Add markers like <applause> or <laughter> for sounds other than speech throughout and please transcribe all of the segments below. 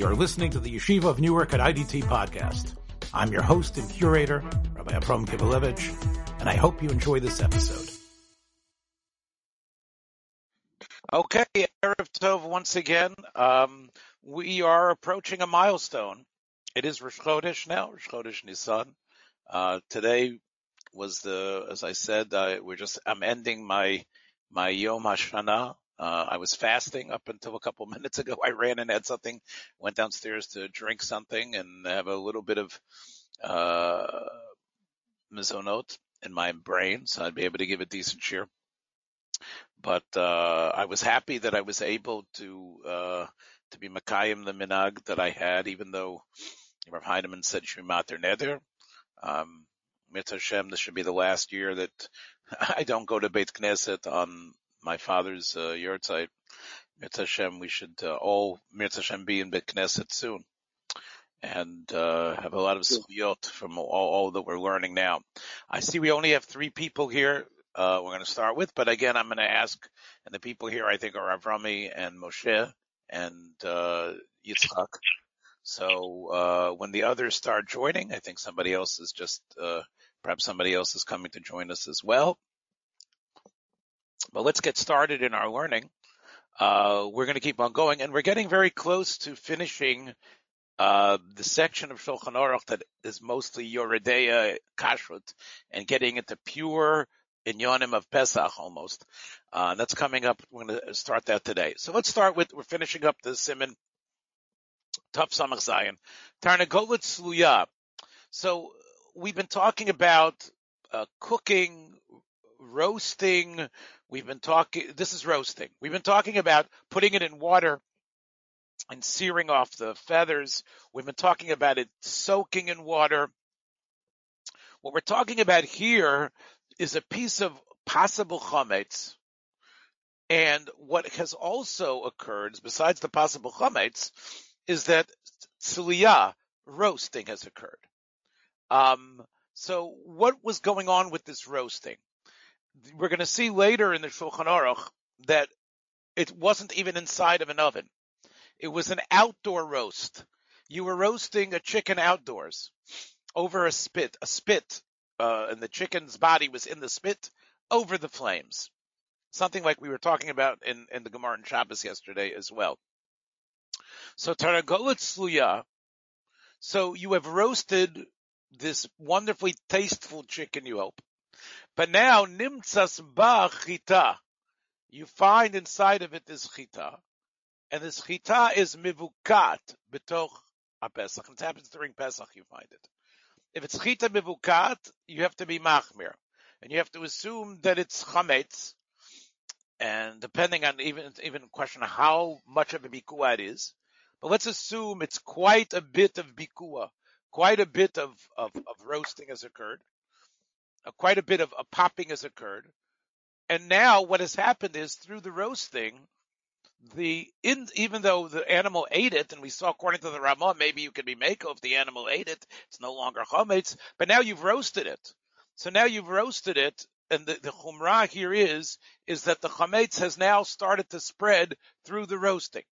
You're listening to the Yeshiva of Newark at IDT podcast. I'm your host and curator, Rabbi Abram Kivelevitz, and I hope you enjoy this episode. Okay, Erev Tov once again. Um, we are approaching a milestone. It is Rosh Chodesh now, Rosh Chodesh Nisan. Uh, today was the, as I said, uh, we're just, I'm ending my, my Yom HaShana. Uh, I was fasting up until a couple <laughs> minutes ago. I ran and had something, went downstairs to drink something and have a little bit of, uh, mizonot in my brain, so I'd be able to give a decent cheer. But, uh, I was happy that I was able to, uh, to be Makayim the Minag that I had, even though Rav Heinemann said Shmimat or Neder. Um, Mitzvah Hashem, this should be the last year that <laughs> I don't go to Beit Knesset on my father's uh, site. Hashem, we should uh, all Mitzvah Hashem be in Beit Knesset soon and uh, have a lot of suyot from all, all, that we're learning now. I see we only have three people here. Uh, we're going to start with, but again, I'm going to ask, and the people here I think are Avrami and Moshe and uh, Yitzchak. So uh, when the others start joining, I think somebody else is just uh, perhaps somebody else is coming to join us as well. But let's get started in our learning. Uh, we're going to keep on going, and we're getting very close to finishing uh, the section of Shulchan Aruch that is mostly Yoreh De'ah Kashrut and getting into pure Inyanim of Pesach almost. Uh, that's coming up. We're going to start that today. So let's start with, we're finishing up the Simon Tuf Samach Zion. Tarnagolet Sluya. So we've been talking about uh, cooking, roasting. We've been talking, this is roasting. We've been talking about putting it in water and searing off the feathers. We've been talking about it soaking in water. What we're talking about here is a piece of possible chametz. And what has also occurred, besides the possible chametz, is that tzliya, roasting, has occurred. Um, so what was going on with this roasting? We're going to see later in the Shulchan Aruch that it wasn't even inside of an oven. It was an outdoor roast. You were roasting a chicken outdoors over a spit, a spit, uh, and the chicken's body was in the spit over the flames. Something like we were talking about in, in the Gemara and Shabbos yesterday as well. So Tarnagolet Sluya, so you have roasted this wonderfully tasteful chicken, you hope. But now, Nimtzas Ba Chita, you find inside of it this Chita, and this Chita is Mivukat Betoch HaPesach. It happens during Pesach, you find it. If it's Chita Mivukat, you have to be Machmir. And you have to assume that it's Chametz, and depending on even, even question how much of a Bikua it is, but let's assume it's quite a bit of Bikua quite a bit of, of, of roasting has occurred. Uh, quite a bit of a popping has occurred. And now what has happened is through the roasting, the in, even though the animal ate it, and we saw according to the Ramah, maybe you could be mako if the animal ate it, it's no longer chametz, but now you've roasted it. So now you've roasted it, and the, the chumrah here is, is that the chametz has now started to spread through the roasting.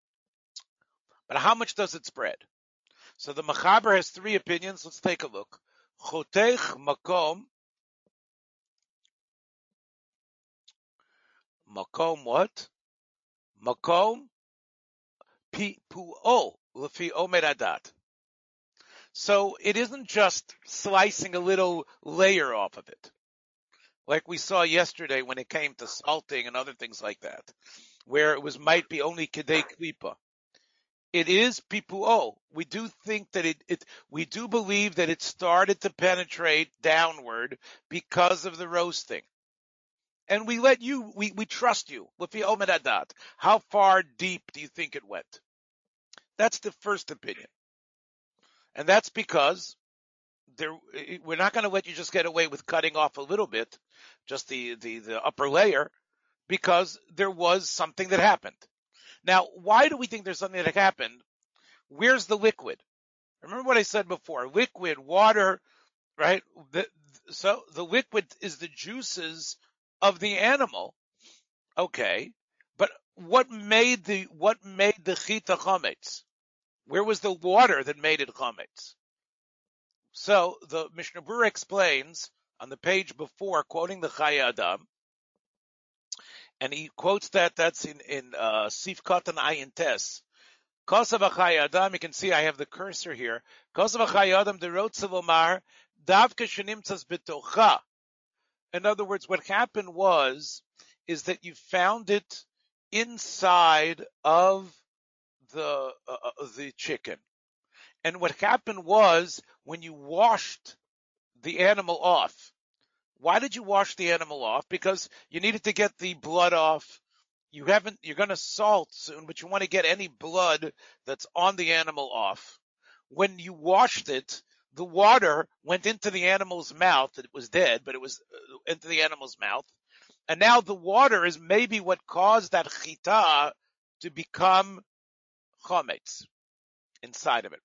But how much does it spread? So the Machaber has three opinions. Let's take a look. Chotech makom. Makom what? Makom pu'o lefi omer adat. So it isn't just slicing a little layer off of it. Like we saw yesterday when it came to salting and other things like that, where it was might be only kedei klipa it is pipuo. We do think that it, it, we do believe that it started to penetrate downward because of the roasting. And we let you, we, we trust you. How far deep do you think it went? That's the first opinion. And that's because there, we're not going to let you just get away with cutting off a little bit, just the, the, the upper layer, because there was something that happened. Now, why do we think there's something that happened? Where's the liquid? Remember what I said before, liquid, water, right? The, so the liquid is the juices of the animal. Okay. But what made the, what made the chita chametz? Where was the water that made it chametz? So the Mishnah Berurah explains on the page before, quoting the Chayei Adam, and he quotes that that's in in uh, Sif Katan Ayin Tes. Kosav Adam, you can see I have the cursor here. Kosav Adam the Rotzavomar Davka Shenimtzas Betocha. In other words, what happened was is that you found it inside of the uh, uh the chicken. And what happened was when you washed the animal off, why did you wash the animal off? Because you needed to get the blood off. You haven't, you're going to salt soon, but you want to get any blood that's on the animal off. When you washed it, the water went into the animal's mouth. It was dead, but it was uh, into the animal's mouth. And now the water is maybe what caused that chita to become chometz inside of it.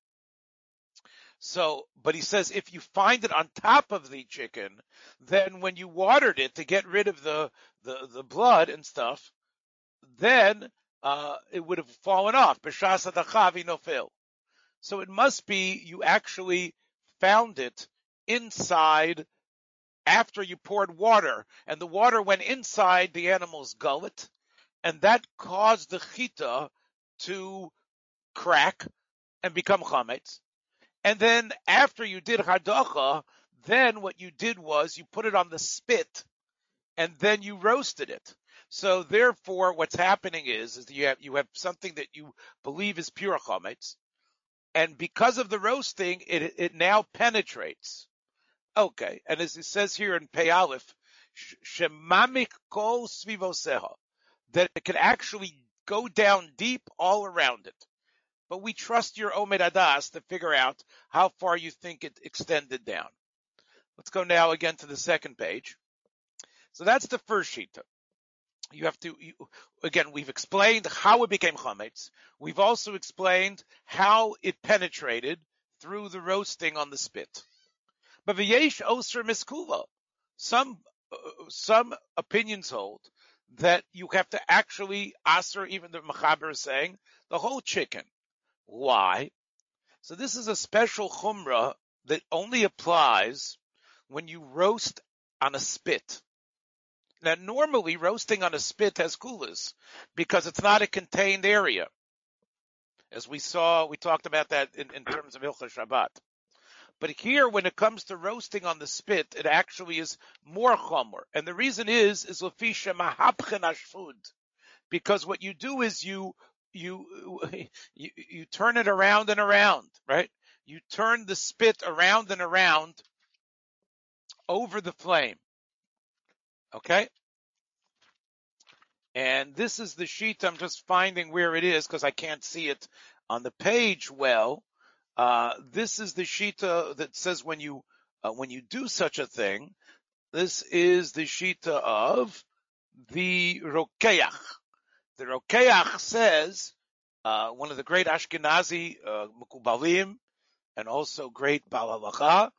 So, but he says if you find it on top of the chicken, then when you watered it to get rid of the the, the blood and stuff, then uh, it would have fallen off. So it must be you actually found it inside after you poured water, and the water went inside the animal's gullet, and that caused the chita to crack and become chametz. And then after you did hadacha, then what you did was you put it on the spit and then you roasted it. So therefore, what's happening is, is you have, you have something that you believe is pure chametz. And because of the roasting, it, it now penetrates. Okay. And as it says here in Pei shemamik kol svivoseha, that it can actually go down deep all around it but we trust your Omed Adas to figure out how far you think it extended down. Let's go now again to the second page. So that's the first sheet. You have to, you, again, we've explained how it became chametz. We've also explained how it penetrated through the roasting on the spit. But v'yesh oser miskula. Some, uh, some opinions hold that you have to actually aser, even the Machaber is saying, the whole chicken. Why? So this is a special chumrah that only applies when you roast on a spit. Now normally roasting on a spit has kulas because it's not a contained area. As we saw, we talked about that in, in terms of Hilchah Shabbat. But here, when it comes to roasting on the spit, it actually is more chomer. And the reason is, is lefisha mahapchen ashfud. Because what you do is you you, you, you turn it around and around, right? You turn the spit around and around over the flame. Okay? And this is the sheet. I'm just finding where it is because I can't see it on the page well. Uh, this is the sheet uh, that says when you uh, when you do such a thing. This is the sheet of the rokeach. The Rokeach says, uh, one of the great Ashkenazi uh, Mukubalim and also great Balalacha,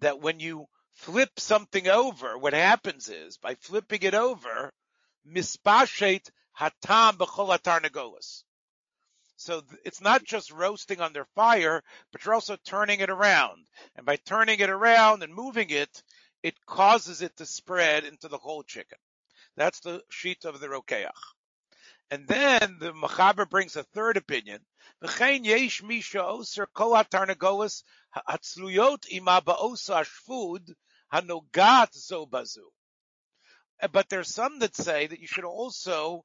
that when you flip something over, what happens is by flipping it over, mispashet hatam b'chol. So it's not just roasting under fire, but you're also turning it around. And by turning it around and moving it, it causes it to spread into the whole chicken. That's the sheet of the Rokeach. And then the Machaber brings a third opinion. yesh misha oser kol hatarnagolas ima hanogat zobazu. But there's some that say that you should also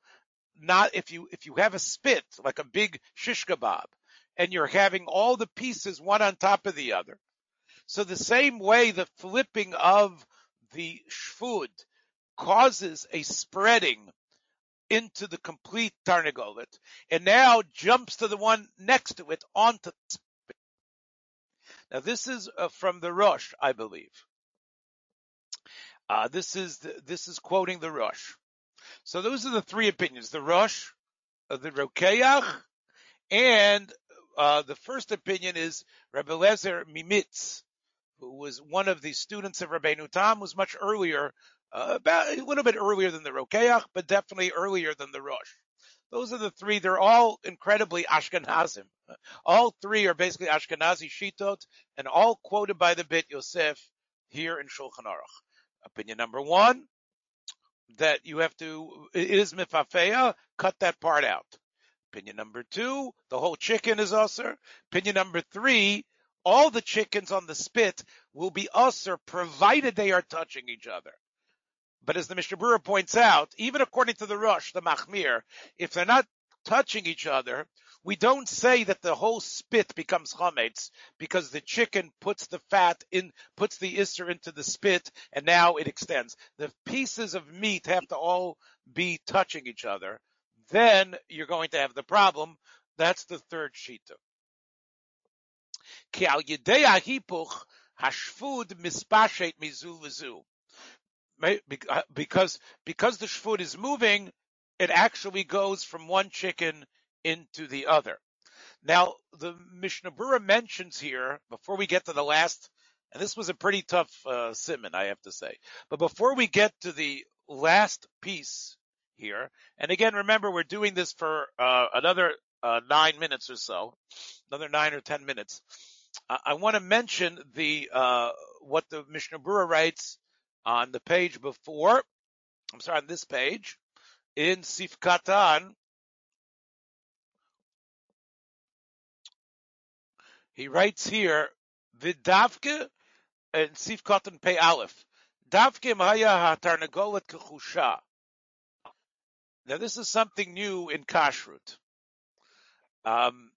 not, if you, if you have a spit, like a big shish kebab, and you're having all the pieces one on top of the other. So the same way the flipping of the shfud causes a spreading into the complete Tarnagolet and now jumps to the one next to it onto the spit. Now this is uh, from the Rosh, I believe. Uh, this is the, this is quoting the Rosh. So those are the three opinions: the Rosh, uh, the Rokeach, and uh, the first opinion is Rabbi Lezer Mimitz, who was one of the students of Rabbeinu Tam, was much earlier uh, about a little bit earlier than the Rokeach, but definitely earlier than the Rosh. Those are the three. They're all incredibly Ashkenazim. All three are basically Ashkenazi Shitot and all quoted by the Beit Yosef here in Shulchan Aruch. Opinion number one, that you have to, it is mifafeya, cut that part out. Opinion number two, the whole chicken is usher. Opinion number three, all the chickens on the spit will be usher provided they are touching each other. But as the Mishnah Berurah points out, even according to the Rosh, the Machmir, if they're not touching each other, we don't say that the whole spit becomes chametz because the chicken puts the fat in, puts the isser into the spit, and now it extends. The pieces of meat have to all be touching each other. Then you're going to have the problem. That's the third shita. Mizu uh, Because because the shfud is moving, it actually goes from one chicken into the other. Now, the Mishnah Berurah mentions here, before we get to the last, and this was a pretty tough uh, simon, I have to say, but before we get to the last piece here, and again, remember, we're doing this for uh, another uh, nine minutes or so, another nine or ten minutes. I, I want to mention the uh, what the Mishnah Berurah writes on the page before. I'm sorry, on this page in Sif Katan, He writes here, Vidavke and Sif Katan Pei Aleph. Davke Maya HaTarnagolet Kechusha. Now this is something new in kashrut. Um,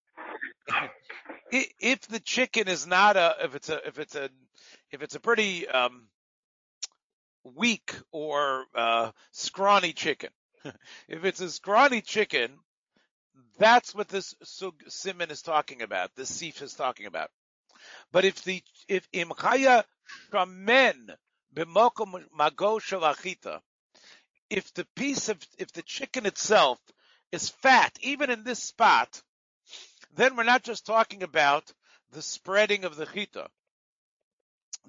if the chicken is not a, if it's a, if it's a, if it's a pretty um, weak or uh, scrawny chicken, <laughs> if it's a scrawny chicken, that's what this Sug simon is talking about. This sif is talking about. But if the if imchaya shamen b'mokom mago shalachita, if the piece of if the chicken itself is fat, even in this spot, then we're not just talking about the spreading of the chita.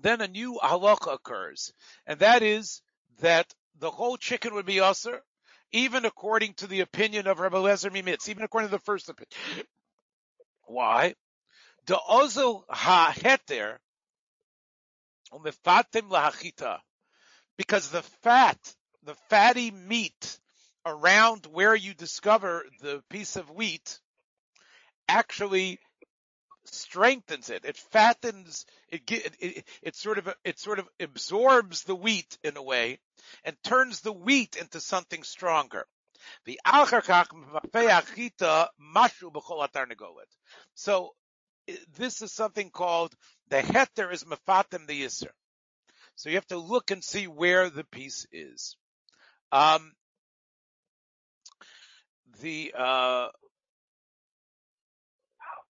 Then a new halacha occurs, and that is that the whole chicken would be usher, even according to the opinion of Rabbi Lezer Mimitz, even according to the first opinion. Why? The ozel ha-heter umefatim lahachita. Because the fat, the fatty meat around where you discover the piece of wheat actually strengthens it. It fattens. It, it, it, it sort of it sort of absorbs the wheat in a way and turns the wheat into something stronger. So this is something called the heter is mafatim the yisr. So you have to look and see where the piece is. Um, the uh,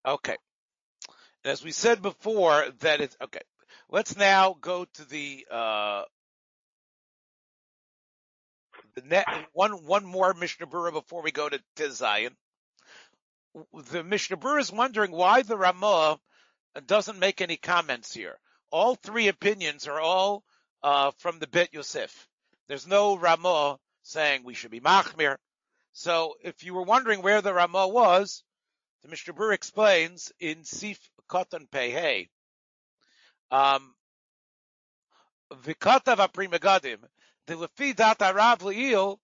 okay. As we said before, that it's okay. Let's now go to the uh, the net one one more Mishnah Berurah before we go to, to Zion. The Mishnah Berurah is wondering why the Ramah doesn't make any comments here. All three opinions are all uh, from the Bet Yosef. There's no Ramah saying we should be Machmir. So if you were wondering where the Ramah was, the Mishnah Berurah explains in Sif Katan Pehe. Um, Vikatav Aprimegadim, the Lefi Dat Arav Le'il,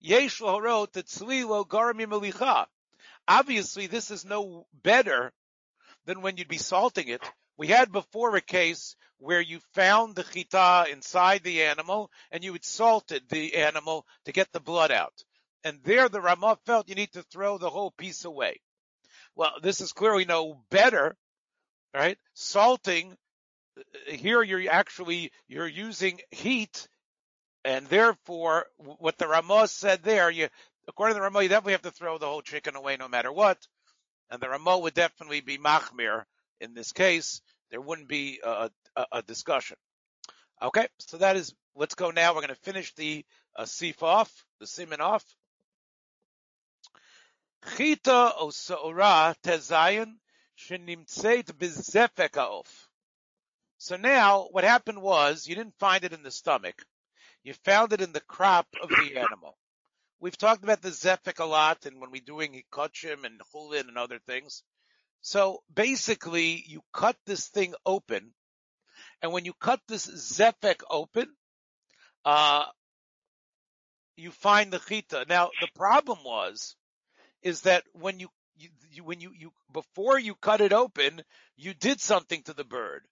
Yesh Lohorot Tzlilo Garmi Melicha. Obviously, this is no better than when you'd be salting it. We had before a case where you found the chita inside the animal and you had salted the animal to get the blood out. And there the Ramah felt you need to throw the whole piece away. Well, this is clearly no better right? Salting, here you're actually, you're using heat, and therefore, what the Ramah said there, you, according to the Ramah, you definitely have to throw the whole chicken away no matter what, and the Ramah would definitely be machmir in this case. There wouldn't be a, a, a discussion. Okay, so that is, let's go now. We're going to finish the uh, sif off, the siman off. Chita o se'ora tezayin so now what happened was you didn't find it in the stomach. You found it in the crop of the animal. we've talked about the zefik a lot, and when we're doing hikochim and chulin and other things. So basically, you cut this thing open, and when you cut this zefek open, uh, you find the chita. Now, the problem was, is that when you, you, you, when you, you, before you cut it open, you did something to the bird.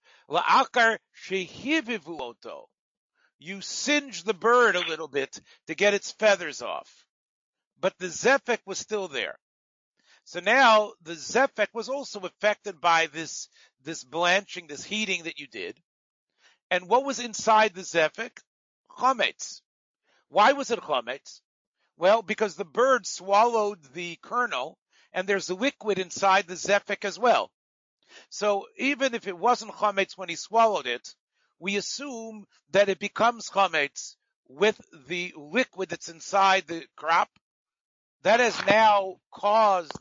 You singe the bird a little bit to get its feathers off. But the zefek was still there. So now the zefek was also affected by this, this blanching, this heating that you did. And what was inside the zefek? Chametz. Why was it chametz? Well, because the bird swallowed the kernel and there's a liquid inside the zefek as well. So even if it wasn't chametz when he swallowed it, we assume that it becomes chametz with the liquid that's inside the crop. That has now caused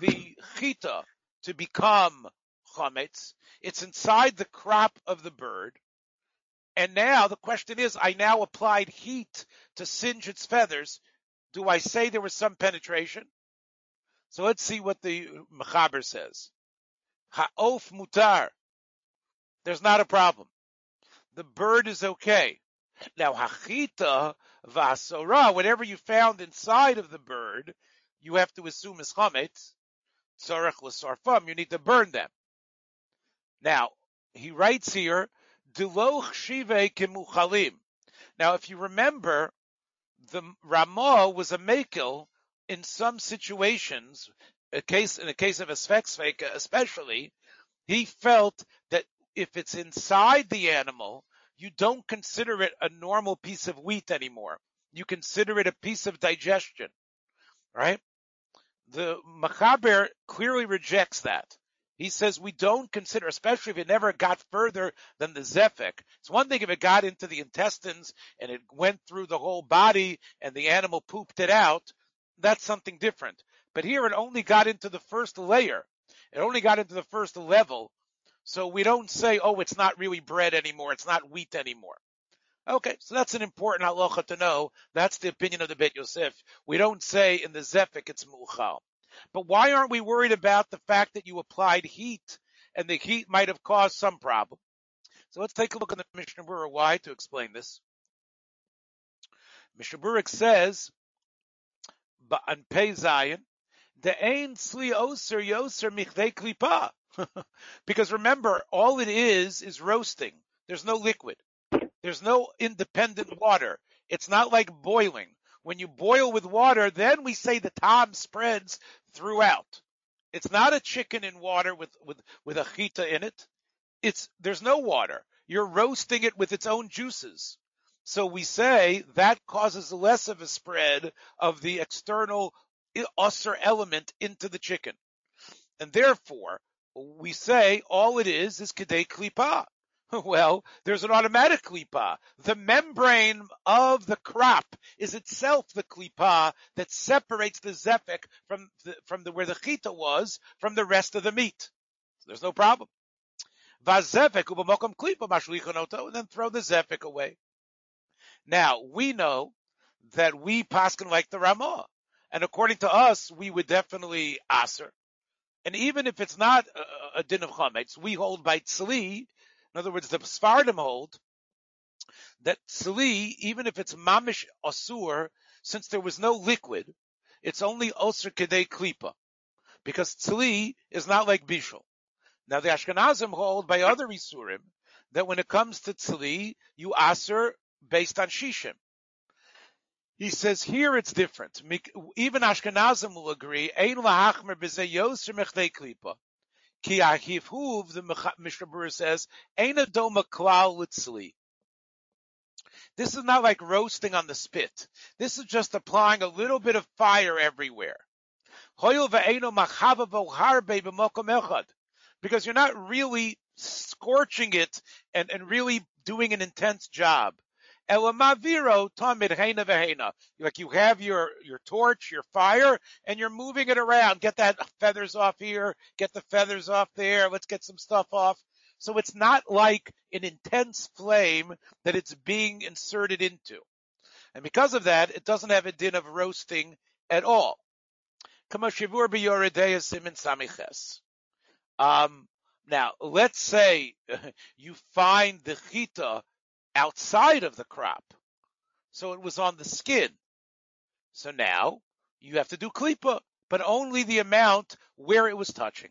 the chita to become chametz. It's inside the crop of the bird. And now the question is, I now applied heat to singe its feathers. Do I say there was some penetration? So let's see what the Mechaber says. Ha'of mutar. There's not a problem. The bird is okay. Now hachita vasora, whatever you found inside of the bird, you have to assume is chametz. Tzarech l'sarfam, you need to burn them. Now, he writes here, Diloch shive kimuchalim. Now, if you remember, the Ramah was a makel in some situations, a case in a case of a svek especially, he felt that if it's inside the animal, you don't consider it a normal piece of wheat anymore. You consider it a piece of digestion, right? The Machaber clearly rejects that. He says we don't consider, especially if it never got further than the zefek. It's one thing if it got into the intestines and it went through the whole body and the animal pooped it out. That's something different. But here it only got into the first layer. It only got into the first level. So we don't say, oh, it's not really bread anymore. It's not wheat anymore. Okay, so that's an important halacha to know. That's the opinion of the Bet Yosef. We don't say in the zefik it's muchal. But why aren't we worried about the fact that you applied heat and the heat might have caused some problem? So let's take a look at the Mishnah Berurah why to explain this. Mishnah Berurah says, on Pei Zion, the ain sli oser yoser michdei klipa. <laughs> because remember, all it is is roasting. There's no liquid. There's no independent water. It's not like boiling. When you boil with water, then we say the tam spreads throughout. It's not a chicken in water with, with, with a chita in it. It's, there's no water. You're roasting it with its own juices. So we say that causes less of a spread of the external usser element into the chicken. And therefore, we say all it is is kedei klipa. <laughs> Well, there's an automatic klipa. The membrane of the crop is itself the klipa that separates the zefik from the, from the, where the chita was from the rest of the meat. So there's no problem. And then throw the zefik away. Now, we know that we paskin like the Ramah. And according to us, we would definitely aser. And even if it's not a, a din of chametz, we hold by tzli in other words, the Sfardim hold that tzli, even if it's mamish asur, since there was no liquid, it's only osir kedei klipa, because tzli is not like bishul. Now the Ashkenazim hold by other isurim that when it comes to tzli, you aser based on shishim. He says here it's different. Even Ashkenazim will agree. Ein lahachmer b'zeh yoser mechdei klipa. Ki ahivhuv, the Mishnah says, ain't a doma klal litzli. This is not like roasting on the spit. This is just applying a little bit of fire everywhere. Because you're not really scorching it and, and really doing an intense job. Elamaviro tamid heina vehena. Like you have your, your torch, your fire, and you're moving it around. Get that feathers off here, get the feathers off there, let's get some stuff off. So it's not like an intense flame that it's being inserted into. And because of that, it doesn't have a din of roasting at all. Um, now, let's say <laughs> you find the chita outside of the crop. So it was on the skin. So now you have to do klipa, but only the amount where it was touching.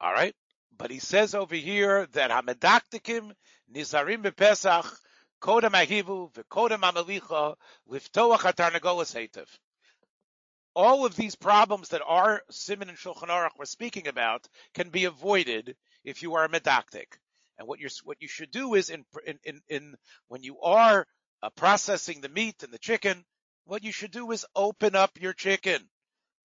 All right. But he says over here that hamedaktikim nizarim bepesach kodem ahivu v'kodem amelicha liftoach atarnagolas heitev. All of these problems that our Simon and Shulchan Aruch were speaking about can be avoided if you are a medaktik. And what you what you should do is in in in, in when you are uh, processing the meat and the chicken, what you should do is open up your chicken,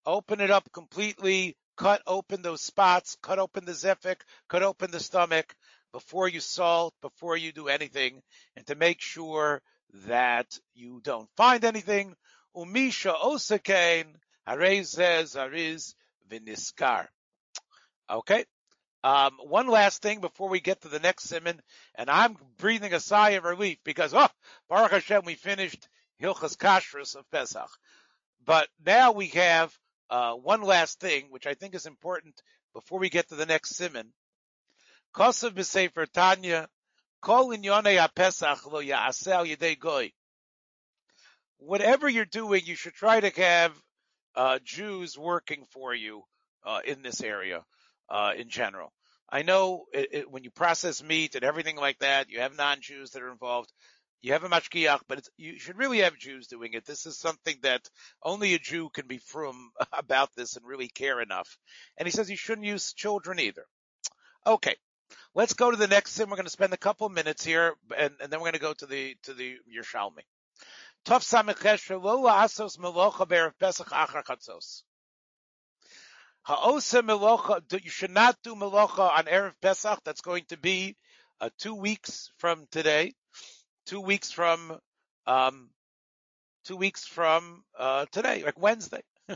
open it up completely, cut open those spots, cut open the zefik, cut open the stomach before you salt, before you do anything, and to make sure that you don't find anything. Umisha osakain, harei says ariz viniskar. Okay. Um, one last thing before we get to the next simon, and I'm breathing a sigh of relief because, oh, Baruch Hashem, we finished Hilchas Kashrus of Pesach. But now we have uh, one last thing, which I think is important before we get to the next simon. Kosev b'sefer Tanya, kol inyonei pesach lo goy. Whatever you're doing, you should try to have uh, Jews working for you uh, in this area uh, in general. I know it, it, when you process meat and everything like that, you have non-Jews that are involved. You have a mashkiach, but you should really have Jews doing it. This is something that only a Jew can be frum <laughs> about this and really care enough. And he says you shouldn't use children either. Okay. Let's go to the next sim. We're going to spend a couple minutes here, and, and then we're going to go to the to the Yerushalmi. Tov samichesh lo asos melocha be'erev pesach achar chatzos. You should not do melocha on Erev Pesach. That's going to be uh, two weeks from today two weeks from um, two weeks from uh, today, like Wednesday. <laughs>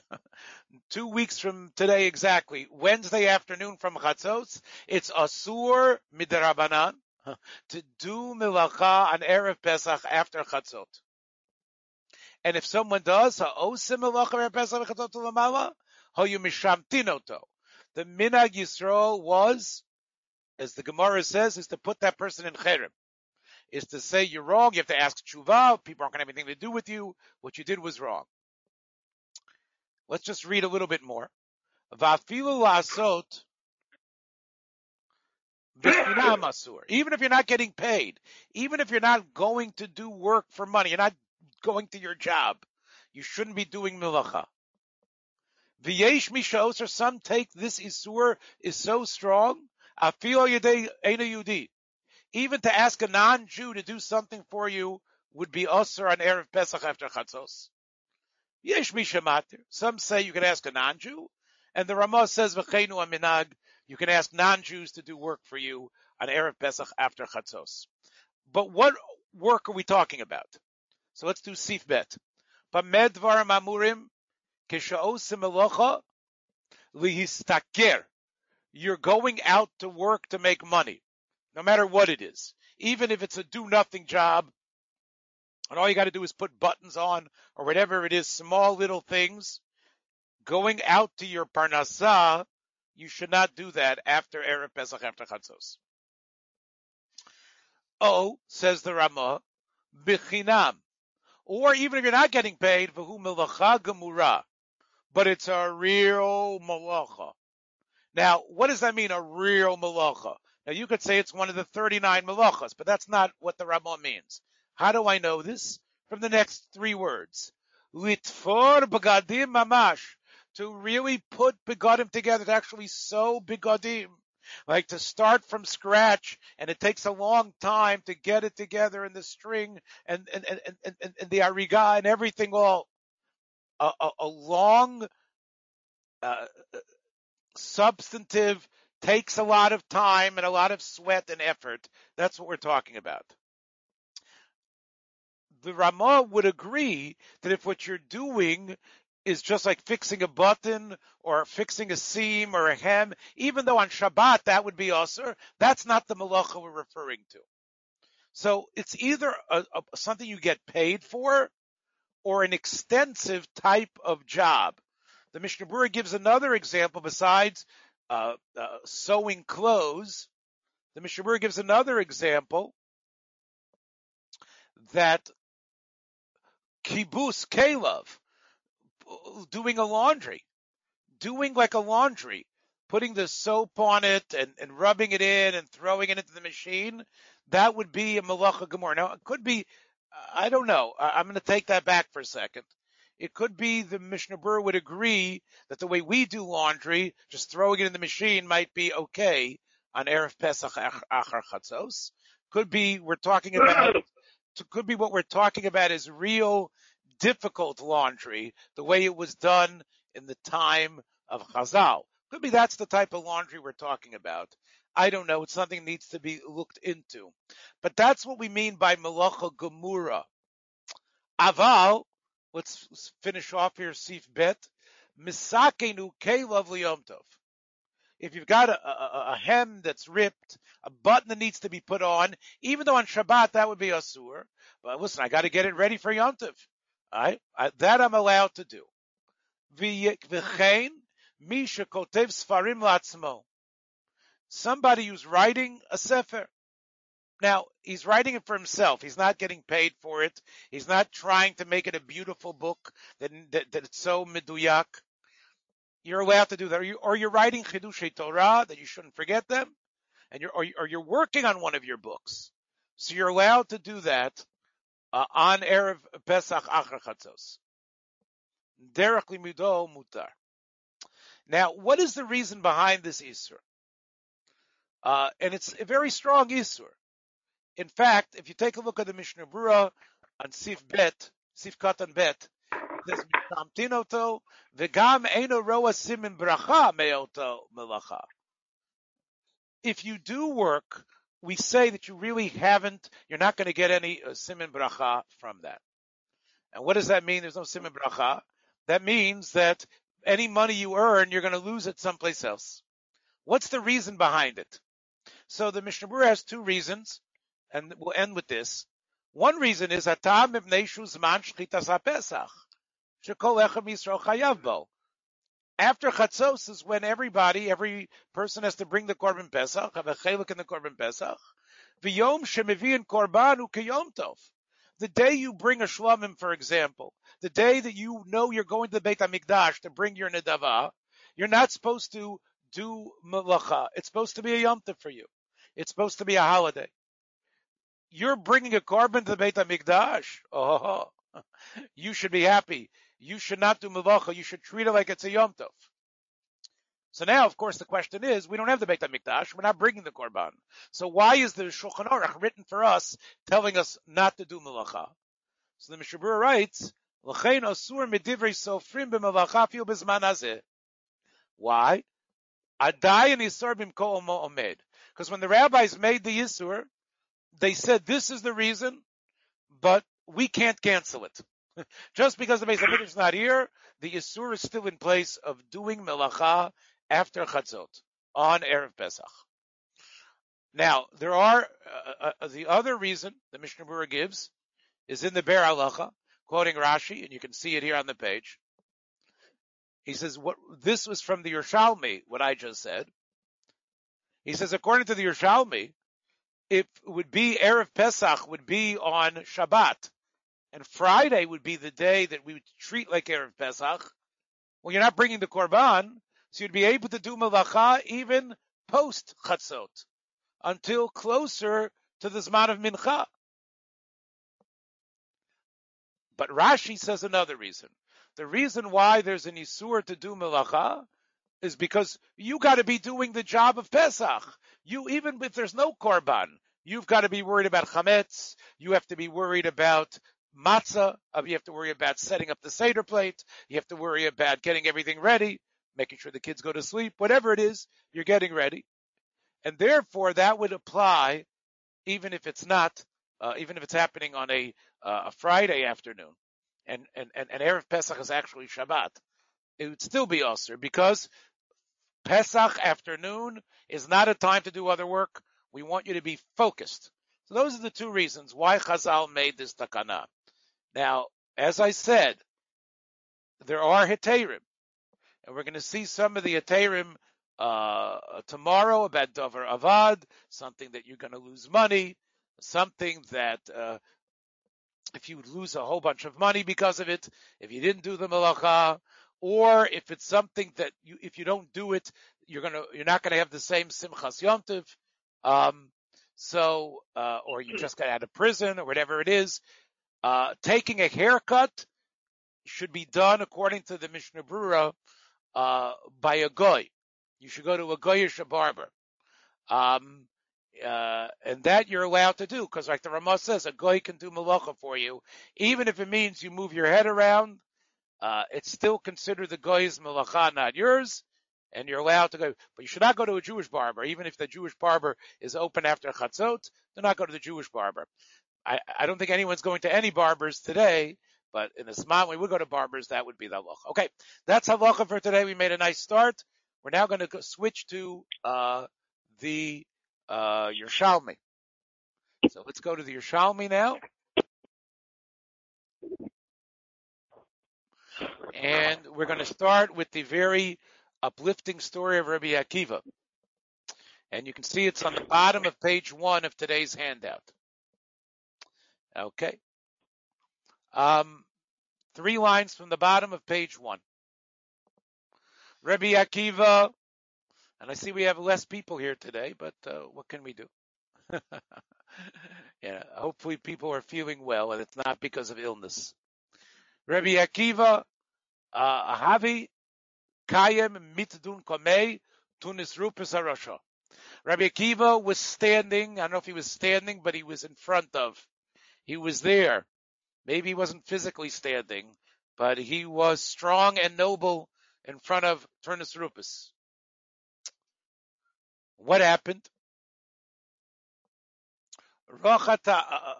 two weeks from today exactly, Wednesday afternoon from Chatzos, it's Asur Midrabanan <laughs> to do Milacha on Erev Pesach after Chatzot. And if someone does, Ha'osim Milacha Erev Pesach Chatzot Lamala, Hoyu Mishamtinoto. The Minag Yisrael was, as the Gemara says, is to put that person in Cherem is to say you're wrong. You have to ask tshuva. People aren't going to have anything to do with you. What you did was wrong. Let's just read a little bit more. Vafilu lasot <coughs> even if you're not getting paid, even if you're not going to do work for money, you're not going to your job, you shouldn't be doing milacha. V'yesh mishos, or some take this isur is so strong. Afilo yedei ena yudi even to ask a non-Jew to do something for you would be usher on Erev Pesach after Chatzos. Yesh mishamatir. Some say you can ask a non-Jew, and the Ramah says v'cheinu aminag. You can ask non-Jews to do work for you on Erev Pesach after Chatzos. But what work are we talking about? So let's do Sif Bet. Lihistaker. You're going out to work to make money no matter what it is. Even if it's a do nothing job, and all you got to do is put buttons on or whatever it is, small little things, going out to your parnasah, you should not do that after Erev Pesach, after Chatzos. Oh, says the Ramah, bichinam. Or even if you're not getting paid, v'hu melacha gemura, but it's a real malacha. Now, what does that mean, a real malacha? Now you could say it's one of the 39 malachas, but that's not what the Ramah means. How do I know this? From the next three words. Litfor begadim mamash. To really put begadim together, to actually sew begadim. Like to start from scratch, and it takes a long time to get it together in the string and, and, and, and, and, the ariga and everything all. A, a, a long, uh, substantive takes a lot of time and a lot of sweat and effort. That's what we're talking about. The Ramah would agree that if what you're doing is just like fixing a button or fixing a seam or a hem, even though on Shabbat that would be usher, that's not the malacha we're referring to. So it's either a, a, something you get paid for or an extensive type of job. The Mishnah Berurah gives another example besides uh, uh, sewing clothes. The Mishnah Berurah gives another example that kibus kelev, doing a laundry, doing like a laundry, putting the soap on it and, and rubbing it in and throwing it into the machine, that would be a malacha gemor. Now it could be, I don't know. I, am going to take that back for a second. It could be the Mishnah Berurah would agree that the way we do laundry, just throwing it in the machine might be okay on Erev Pesach Achar Chatzos. Could be we're talking about, could be what we're talking about is real difficult laundry, the way it was done in the time of Chazal. Could be that's the type of laundry we're talking about. I don't know. It's something that needs to be looked into. But that's what we mean by Malacha Gemura. Aval, let's finish off here, Sif Bet. Misakenu Kelev Liyomtov. If you've got a, a, a, hem that's ripped, a button that needs to be put on, even though on Shabbat that would be asur, but listen, I got to get it ready for Yom Tov. I, that I'm allowed to do. V'chein misha kotev sfarim latzmo. Somebody who's writing a sefer. Now, he's writing it for himself. He's not getting paid for it. He's not trying to make it a beautiful book that, that, that it's so meduyak. You're allowed to do that. Or, you, or you're writing Chidushei Torah, that you shouldn't forget them. And you're, or, or you're working on one of your books. So you're allowed to do that uh, on Erev Pesach Achar Chatzos. Derech Limido Mutar. Now, what is the reason behind this Isur? Uh, and it's a very strong Isur. In fact, if you take a look at the Mishnah Berurah on Sif Bet, Sif Katan Bet, Meoto Melacha. If you do work we say that you really haven't, you're not going to get any uh, simin bracha from that. And what does that mean? There's no simin bracha. That means that any money you earn, you're going to lose it someplace else. What's the reason behind it? So the Mishnah Berurah has two reasons, and we'll end with this. One reason is after Chatzos is when everybody, every person has to bring the Korban Pesach, have a chelik in the Korban Pesach. The day you bring a shlamim, for example, the day that you know you're going to the Beit HaMikdash to bring your nedava, you're not supposed to do malacha. It's supposed to be a yom tov for you. It's supposed to be a holiday. You're bringing a korban to the Beit HaMikdash. Oh, <laughs> you should be happy you should not do malacha. You should treat it like it's a yom tov. So now, of course, the question is, we don't have the Beit HaMikdash. We're not bringing the Korban. So why is the Shulchan Aruch written for us, telling us not to do malacha? So the Mishnah Berurah writes, L'chein asur medivrei sofrim b'malacha b'zman hazeh. Why? Adayin isur b'mko omed. Because when the rabbis made the Yisur, they said this is the reason, but we can't cancel it. <laughs> Just because the Beis is not here, the Yisur is still in place of doing melacha after Chatzot on Erev Pesach. Now, there are, uh, uh, the other reason the Mishnah Berurah gives is in the Biur Halacha, quoting Rashi, and you can see it here on the page. He says, what, this was from the Yerushalmi, what I just said. He says, according to the Yerushalmi, it would be Erev Pesach would be on Shabbat and Friday would be the day that we would treat like Erev Pesach, well, you're not bringing the Korban, so you'd be able to do Malacha even post Chatzot, until closer to the Zman of Mincha. But Rashi says another reason. The reason why there's an Isur to do Malacha is because you got to be doing the job of Pesach. You, even if there's no Korban, you've got to be worried about chametz. You have to be worried about matzah. Uh, you have to worry about setting up the Seder plate. You have to worry about getting everything ready, making sure the kids go to sleep, whatever it is, you're getting ready. And therefore that would apply even if it's not, uh, even if it's happening on a, uh, a Friday afternoon and, and, and, Erev Pesach is actually Shabbat. It would still be Osir because Pesach afternoon is not a time to do other work. We want you to be focused. So those are the two reasons why Chazal made this takana. Now, as I said, there are heterim, and we're going to see some of the heterim uh, tomorrow about Dover Avad, something that you're going to lose money, something that uh, if you lose a whole bunch of money because of it, if you didn't do the malacha, or if it's something that you, if you don't do it, you're gonna, you're not gonna have the same simchas yomtiv. Um, so, uh, or you just got out of prison or whatever it is. Uh, taking a haircut should be done according to the Mishnah Brura, uh, by a goy. You should go to a goyish barber. Um, uh, and that you're allowed to do because, like the Ramah says, a goy can do malacha for you, even if it means you move your head around. Uh, it's still considered the goy's malacha, not yours, and you're allowed to go. But you should not go to a Jewish barber, even if the Jewish barber is open after chatzot. Do not go to the Jewish barber. I, I don't think anyone's going to any barbers today, but in the Zman, we would go to barbers. That would be the halacha. Okay, that's halacha for today. We made a nice start. We're now going to switch to uh, the uh, Yerushalmi. So let's go to the Yerushalmi now. And we're going to start with the very uplifting story of Rabbi Akiva. And you can see it's on the bottom of page one of today's handout. Okay. Um, three lines from the bottom of page one. Rabbi Akiva and I see we have less people here today, but uh, what can we do? <laughs> yeah, hopefully people are feeling well and it's not because of illness. Rabbi Akiva, uh, Ahavi, Kayem Mitdun Komei, Turnus Rupus Arasha. Rabbi Akiva was standing, I don't know if he was standing, but he was in front of. He was there. Maybe he wasn't physically standing, but he was strong and noble in front of Turnus Rupus. What happened? Rochata uh,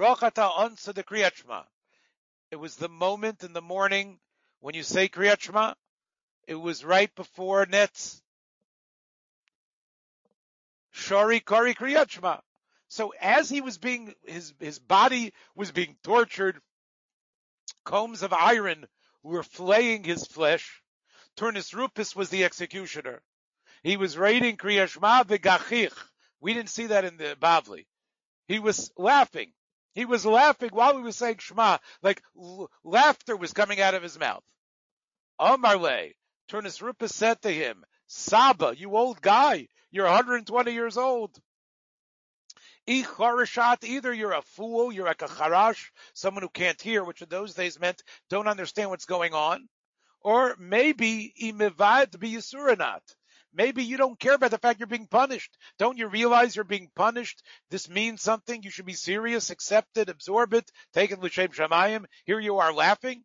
uh, uh, answered the Kriyat Shema. It was the moment in the morning when you say Kriyat Shema. It was right before Netz. Shori Kori Kriyat Shema. So as he was being, his, his body was being tortured, combs of iron were flaying his flesh. Turnus Rupus was the executioner. He was reading Kriyashma v'gachich. We didn't see that in the Bavli. He was laughing. He was laughing while he was saying Shema, like l- laughter was coming out of his mouth. Omarle, Turnus Rupa said to him, Saba, you old guy, you're 120 years old. Either you're a fool, you're like a charash, someone who can't hear, which in those days meant don't understand what's going on, or maybe imivad biyasuranat. Maybe you don't care about the fact you're being punished. Don't you realize you're being punished? This means something. You should be serious, accept it, absorb it, take it l'shem shamayim. Here you are laughing.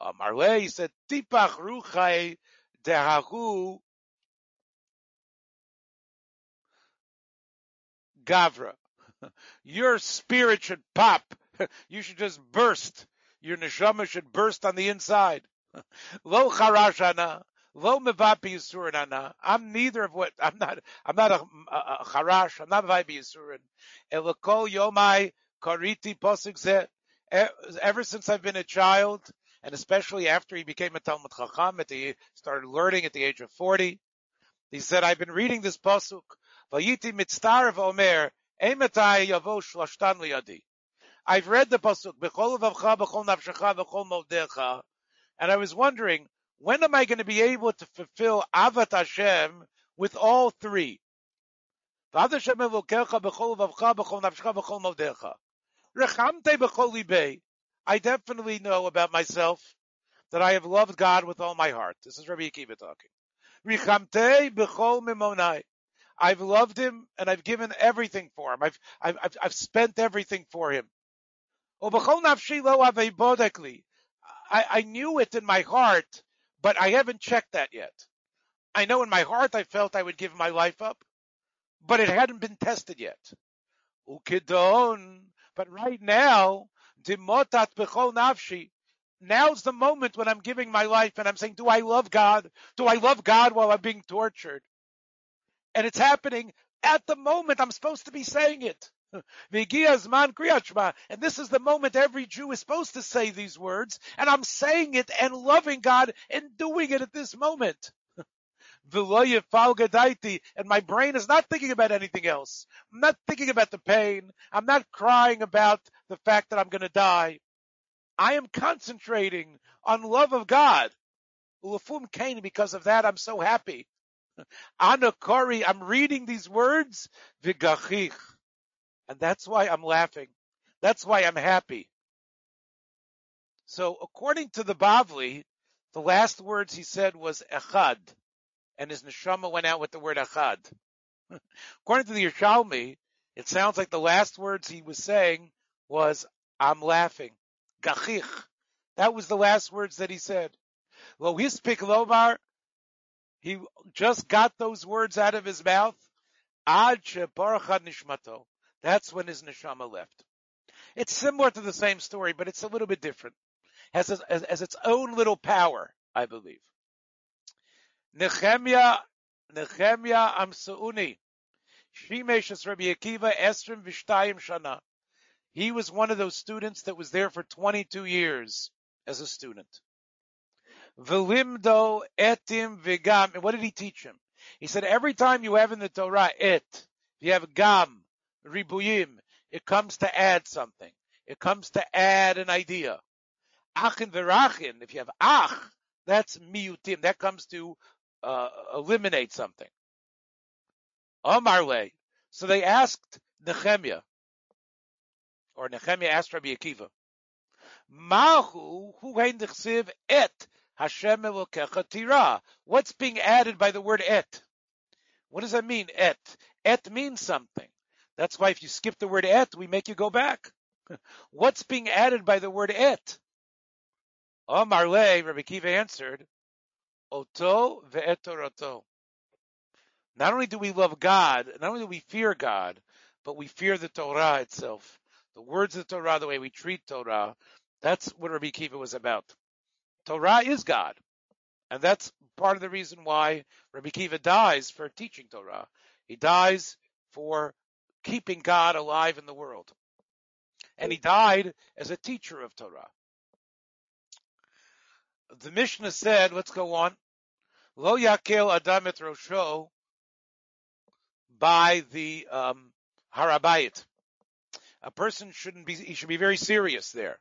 Uh, he said, Tipach ruchai dehahu gavra. <laughs> Your spirit should pop. <laughs> You should just burst. Your neshama should burst on the inside. <laughs> Lo charashana. Lo mevapi yisurin I'm neither of what I'm not. I'm not a, a, a charash. I'm not mevapi yisurin. Elokol yomai kariti posuk Ever since I've been a child, and especially after he became a Talmud Chacham, at the started learning at the age of forty, he said, "I've been reading this posuk. Vayiti mitztar omer emetai yavo shlashtan liyadi." I've read the pasuk b'chol vavcha b'chol nafshecha b'chol modecha, and I was wondering when am I going to be able to fulfill Avat Hashem with all three? I definitely know about myself that I have loved God with all my heart. This is Rabbi Akiva talking. I've loved him and I've given everything for him. I've, I've, I've spent everything for him. I, I knew it in my heart but I haven't checked that yet. I know in my heart I felt I would give my life up, but it hadn't been tested yet. Ukidon, but right now, dimotat bechol nafshi. Now's the moment when I'm giving my life and I'm saying, do I love God? Do I love God while I'm being tortured? And it's happening At the moment, I'm supposed to be saying it. And this is the moment every Jew is supposed to say these words, and I'm saying it and loving God and doing it at this moment. And my brain is not thinking about anything else. I'm not thinking about the pain. I'm not crying about the fact that I'm going to die. I am concentrating on love of God. Because of that, I'm so happy. I'm reading these words. And that's why I'm laughing. That's why I'm happy. So according to the Bavli, the last words he said was echad, and his neshama went out with the word echad. <laughs> according to the Yerushalmi, it sounds like the last words he was saying was, I'm laughing. Gachich. That was the last words that he said. Lo hispik lomar, he just got those words out of his mouth. Ad nishmato. That's when his neshama left. It's similar to the same story, but it's a little bit different. Has, as, as its own little power, I believe. Nehemia, Nehemia Amsauni. Shimeshas Rabbi Akiva Esrim Vishtayim Shana. He was one of those students that was there for 22 years as a student. Velimdo etim vigam. What did he teach him? He said every time you have in the Torah et, you have gam, ribuyim, it comes to add something. It comes to add an idea. Achin verachin, if you have ach, that's miutim. That comes to uh, eliminate something. Amarle. So they asked Nehemiah, or Nehemiah asked Rabbi Akiva, Mahu hu et Hashem. What's being added by the word et? What does that mean, et? Et means something. That's why if you skip the word et, we make you go back. <laughs> What's being added by the word et? Oh, Omar Le, Rabbi Kiva answered, Oto ve'etoroto. Not only do we love God, not only do we fear God, but we fear the Torah itself. The words of the Torah, the way we treat Torah, that's what Rabbi Kiva was about. Torah is God. And that's part of the reason why Rabbi Kiva dies for teaching Torah. He dies for keeping God alive in the world. And he died as a teacher of Torah. The Mishnah said, let's go on. Lo yakel adam et rosho by the um, harabayit. A person shouldn't be, he should be very serious there.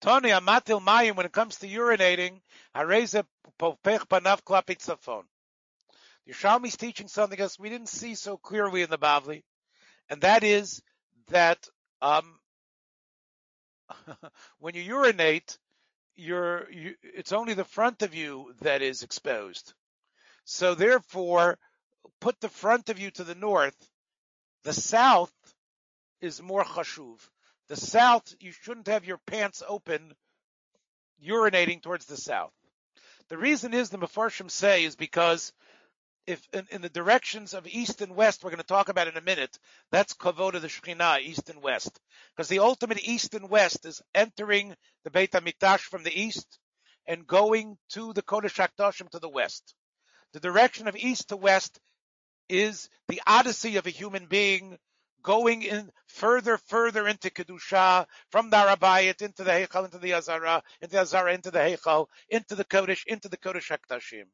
Tony amatil mayim, when it comes to urinating, hareza popech panav klapit safon. The is teaching something else we didn't see so clearly in the Bavli, and that is that um, <laughs> when you urinate, you're, you, it's only the front of you that is exposed. So therefore, put the front of you to the north. The south is more chashuv. The south, you shouldn't have your pants open urinating towards the south. The reason is the Mefarshim say is because if in, in, the directions of east and west, we're going to talk about in a minute, that's kavod of the Shekhinah, east and west. Because the ultimate east and west is entering the Beit HaMikdash from the east and going to the Kodesh HaKadoshim to the west. The direction of east to west is the odyssey of a human being going in further, further into Kedusha, from the Arabayat into the Heichal, into the Azara, into the Azara, into the Heichal, into the Kodesh, into the Kodesh HaKdashim.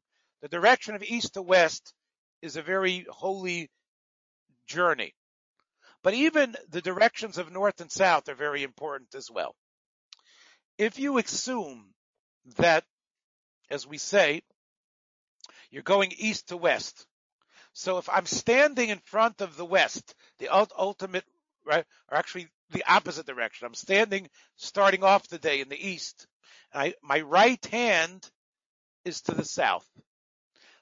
The direction of east to west is a very holy journey. But even the directions of north and south are very important as well. If you assume that, as we say, you're going east to west, so if I'm standing in front of the west, the ultimate, right, or actually the opposite direction, I'm standing starting off the day in the east. I, my right hand is to the south.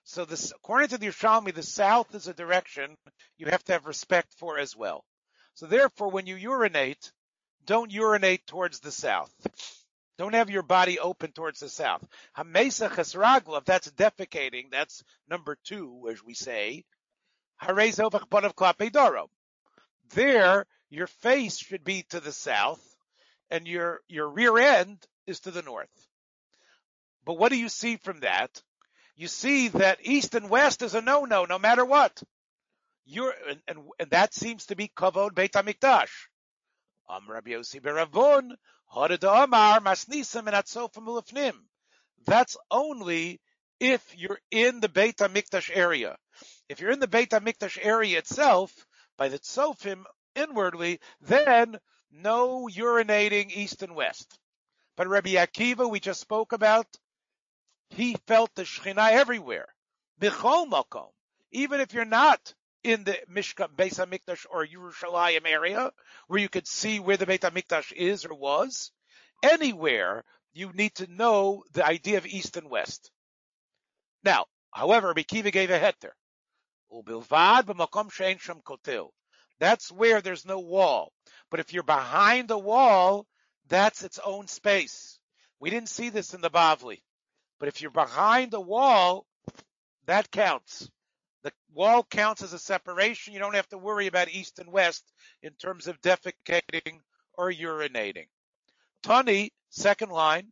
So this, according to the Yerushalmi, the south is a direction you have to have respect for as well. So therefore, when you urinate, don't urinate towards the south. Don't have your body open towards the south. Hamesa chesraglav, that's defecating. That's number two, as we say. There, your face should be to the south, and your your rear end is to the north. But what do you see from that? You see that east and west is a no-no, no matter what. you're, and, and, and that seems to be kavod Beit Hamikdash. Am Rabbi Yossi Beravon, Amar, Masnisim, and Atzofim. That's only if you're in the Beit HaMikdash area. If you're in the Beit HaMikdash area itself, by the Tzofim inwardly, then no urinating east and west. But Rabbi Akiva, we just spoke about, he felt the Shekhinah everywhere. Bichol Makom. Even if you're not in the Mishka, Beis HaMikdash or Yerushalayim area, where you could see where the Beit HaMikdash is or was, anywhere you need to know the idea of east and west. Now, however, Bikiva gave a heter. Ubilvad b'makom she'en shem kotil. That's where there's no wall. But if you're behind the wall, that's its own space. We didn't see this in the Bavli. But if you're behind the wall, that counts. The wall counts as a separation. You don't have to worry about east and west in terms of defecating or urinating. Tani, second line,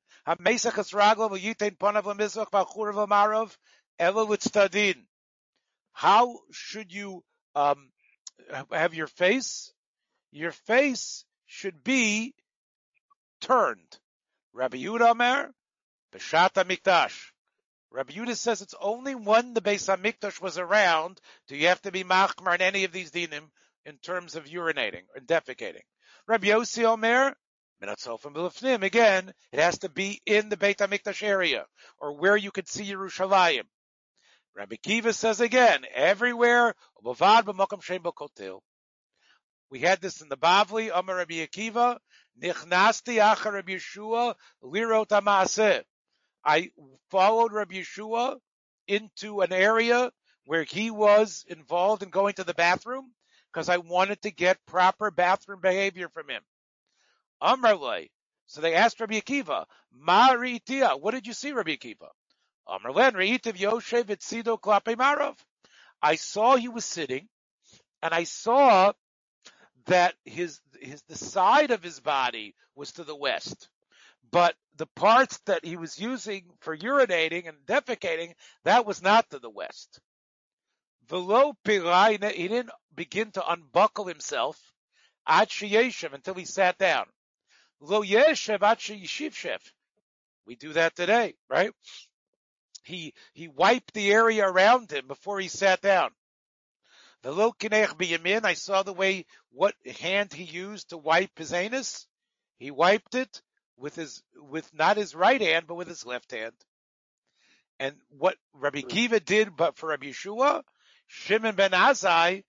how should you um, have your face? Your face should be turned. Rabbi Yehuda Beshat Mikdash. Rabbi Yehuda says it's only when the Beis Hamikdash was around do you have to be machmar in any of these dinim in terms of urinating and defecating. Rabbi Yossi Omer, Again, it has to be in the Beit HaMikdash area or where you could see Yerushalayim. Rabbi Kiva says again, everywhere, we had this in the Bavli, Amar Rabbi Akiva, Nichnasti Achar Rabbi Yeshua, Lirot. I followed Rabbi Yeshua into an area where he was involved in going to the bathroom because I wanted to get proper bathroom behavior from him. Amrle. So they asked Rabbi Akiva, Ma what did you see, Rabbi Akiva? Amrle and Rhitiv Yoshevitsido Klapimarov. I saw he was sitting, and I saw that his his the side of his body was to the west, but the parts that he was using for urinating and defecating that was not to the west. Velo he didn't begin to unbuckle himself at until he sat down. Lo yeshev We do that today, right? He he wiped the area around him before he sat down. The lo biyamin. I saw the way what hand he used to wipe his anus. He wiped it with his with not his right hand but with his left hand. And what Rabbi hmm. Kiva did, but for Rabbi Yeshua, Shimon ben Azai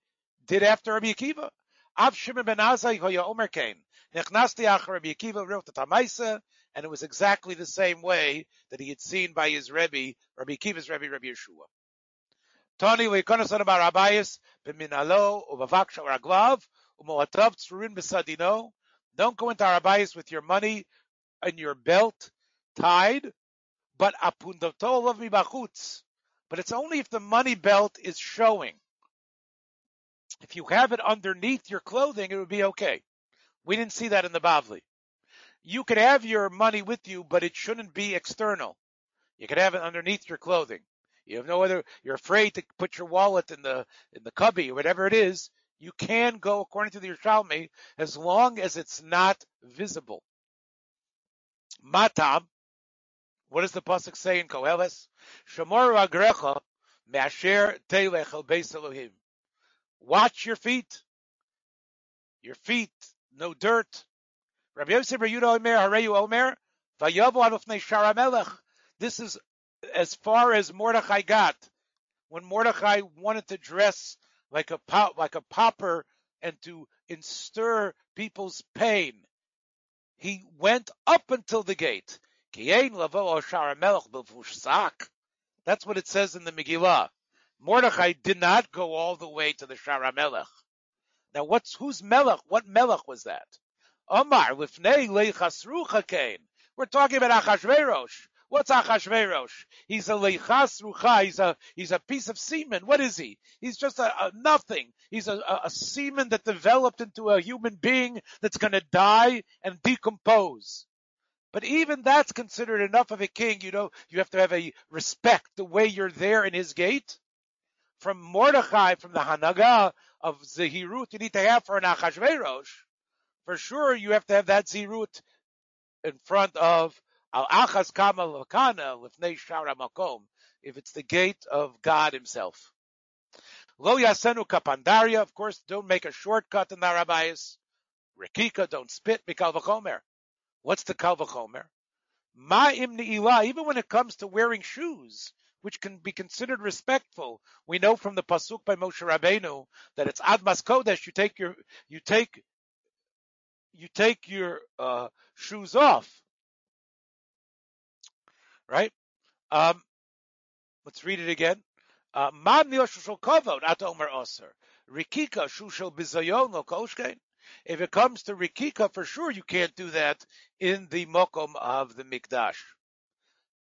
did after Rabbi Akiva. Av Shimon ben Azai hoya Omer kain. Nechnasti achar Rabbi Akiva wrote the Tamaisa, and it was exactly the same way that he had seen by his Rebbe, Rabbi Akiva's Rebbe, Rabbi Yeshua. Tony leikonason bar Abayis b'minalo uvavaksha raglav umoatav tzurin b'sadino. Don't go into Arabayis with your money and your belt tied, but. But it's only if the money belt is showing. If you have it underneath your clothing, it would be okay. We didn't see that in the Bavli. You could have your money with you, but it shouldn't be external. You could have it underneath your clothing. You have no other, you're afraid to put your wallet in the, in the cubby or whatever it is. You can go according to the Yerushalmi as long as it's not visible. Matam, what does the pasuk say in Koheles? Shemor agrecha me'asher telech el beis Elohim. Watch your feet. Your feet no dirt. Rabbi Yosef Yehuda Omer, Hareyu Omer, Vayavu Adofnei Shara Melech. This is as far as Mordechai got. When Mordechai wanted to dress like a pop, like a pauper and to instir people's pain, he went up until the gate. That's what it says in the Megillah. Mordechai did not go all the way to the Shara Melech. Now, what's who's Melech? What Melech was that? Omar lifnei. We're talking about Achashverosh. What's Achashverosh? He's a leichas rucha. He's a he's a piece of semen. What is he? He's just a, a nothing. He's a, a, a, semen that developed into a human being that's going to die and decompose. But even that's considered enough of a king. You know, you have to have a respect the way you're there in his gate. from Mordechai, from the Hanaga of Zehirut you need to have for an Achashverosh, for sure you have to have that Zehirut in front of Al Achaz Kamal Lakana Lifnei Shara Makom, if it's the gate of God Himself. Lo Yasenu Kapandaria, of course, don't make a shortcut in the rabbis. Rikika, don't spit, Mikal Vachomer. What's the Kal Vachomer? Ma'im Ni'ilah, even when it comes to wearing shoes, which can be considered respectful. We know from the pasuk by Moshe Rabbeinu that it's Admas Kodesh. You take your you take you take your uh, shoes off, right? Um, let's read it again. Uh. If it comes to rikika, for sure you can't do that in the mokom of the mikdash.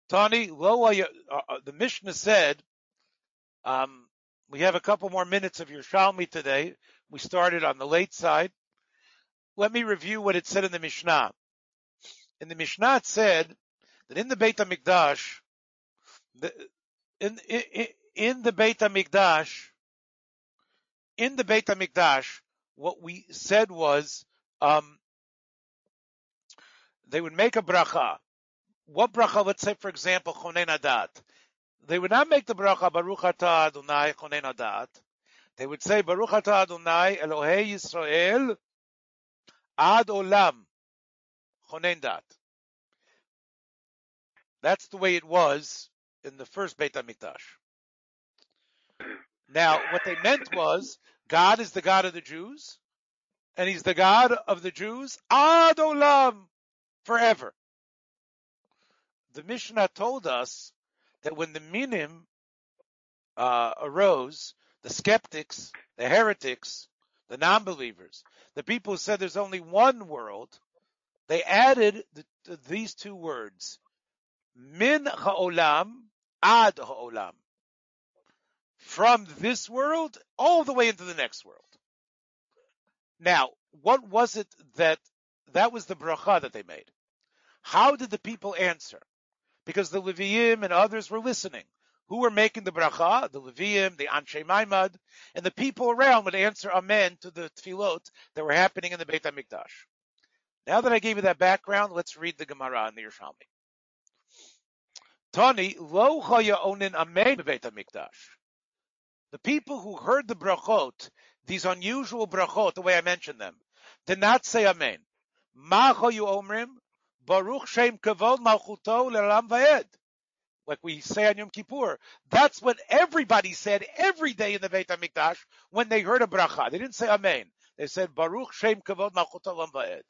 Tani, uh, uh, the Mishnah said, um, we have a couple more minutes of Yerushalmi today. We started on the late side. Let me review what it said in the Mishnah. In the Mishnah it said that in the Beit HaMikdash, the, in, in, in the Beit HaMikdash, in the Beit HaMikdash, what we said was, um, they would make a bracha what bracha, let's say, for example, chonen adat, they would not make the bracha Baruch Atah Adonai chonen adat. They would say Baruch Atah Adonai Elohei Yisrael ad olam chonen dat. That's the way it was in the first Beit Hamikdash. Now, what they meant was God is the God of the Jews, and He's the God of the Jews ad olam forever the Mishnah told us that when the minim uh, arose, the skeptics, the heretics, the non-believers, the people who said there's only one world, they added the, these two words, min ha'olam ad ha'olam, from this world all the way into the next world. Now, what was it that that was the bracha that they made? How did the people answer? because the Leviim and others were listening. Who were making the bracha? The Leviim, the Anshe Maimad, and the people around would answer Amen to the tefillot that were happening in the Beit HaMikdash. Now that I gave you that background, let's read the Gemara in the Yerushalmi. Tani lo chaya onin amen Beit HaMikdash. The people who heard the brachot, these unusual brachot, the way I mentioned them, did not say amen. Ma chayu omrim Baruch Shem Kavod Malchuto Le'Olam Va'ed. Like we say on Yom Kippur. That's what everybody said every day in the Beit HaMikdash when they heard a bracha. They didn't say Amen. They said Baruch Shem Kavod Malchuto Le'Olam Va'ed.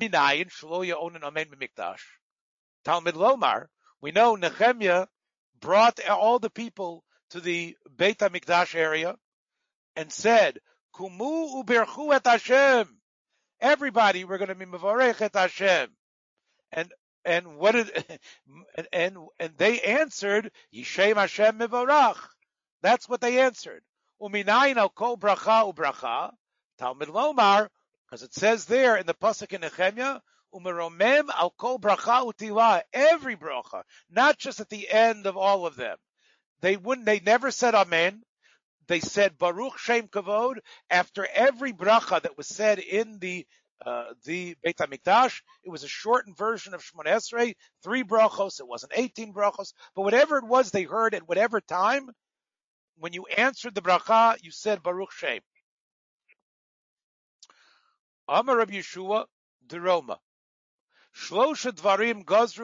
Minayin Shlo Ya'onin Amen B'Mikdash. Talmud Lomar. We know Nehemiah brought all the people to the Beit HaMikdash area and said, Kumu uberchu et Hashem. Everybody, we're going to be Mavarech et Hashem. And, and what did, <laughs> and, and, and they answered, Yishem Hashem Mivarach. That's what they answered. Uminayin al kol bracha ubracha. Talmud Lomar, because it says there in the Pasuk in Nehemiah, umeromem al kol bracha utila. Every bracha, not just at the end of all of them. They wouldn't, they never said Amen they said Baruch Shem Kavod after every bracha that was said in the uh, the Beit Hamikdash. It was a shortened version of Shemoneh Esrei, three brachos. It wasn't 18 brachos, but whatever it was they heard at whatever time, when you answered the bracha, you said Baruch Shem. Amar Rabbi Yeshua, Deroma.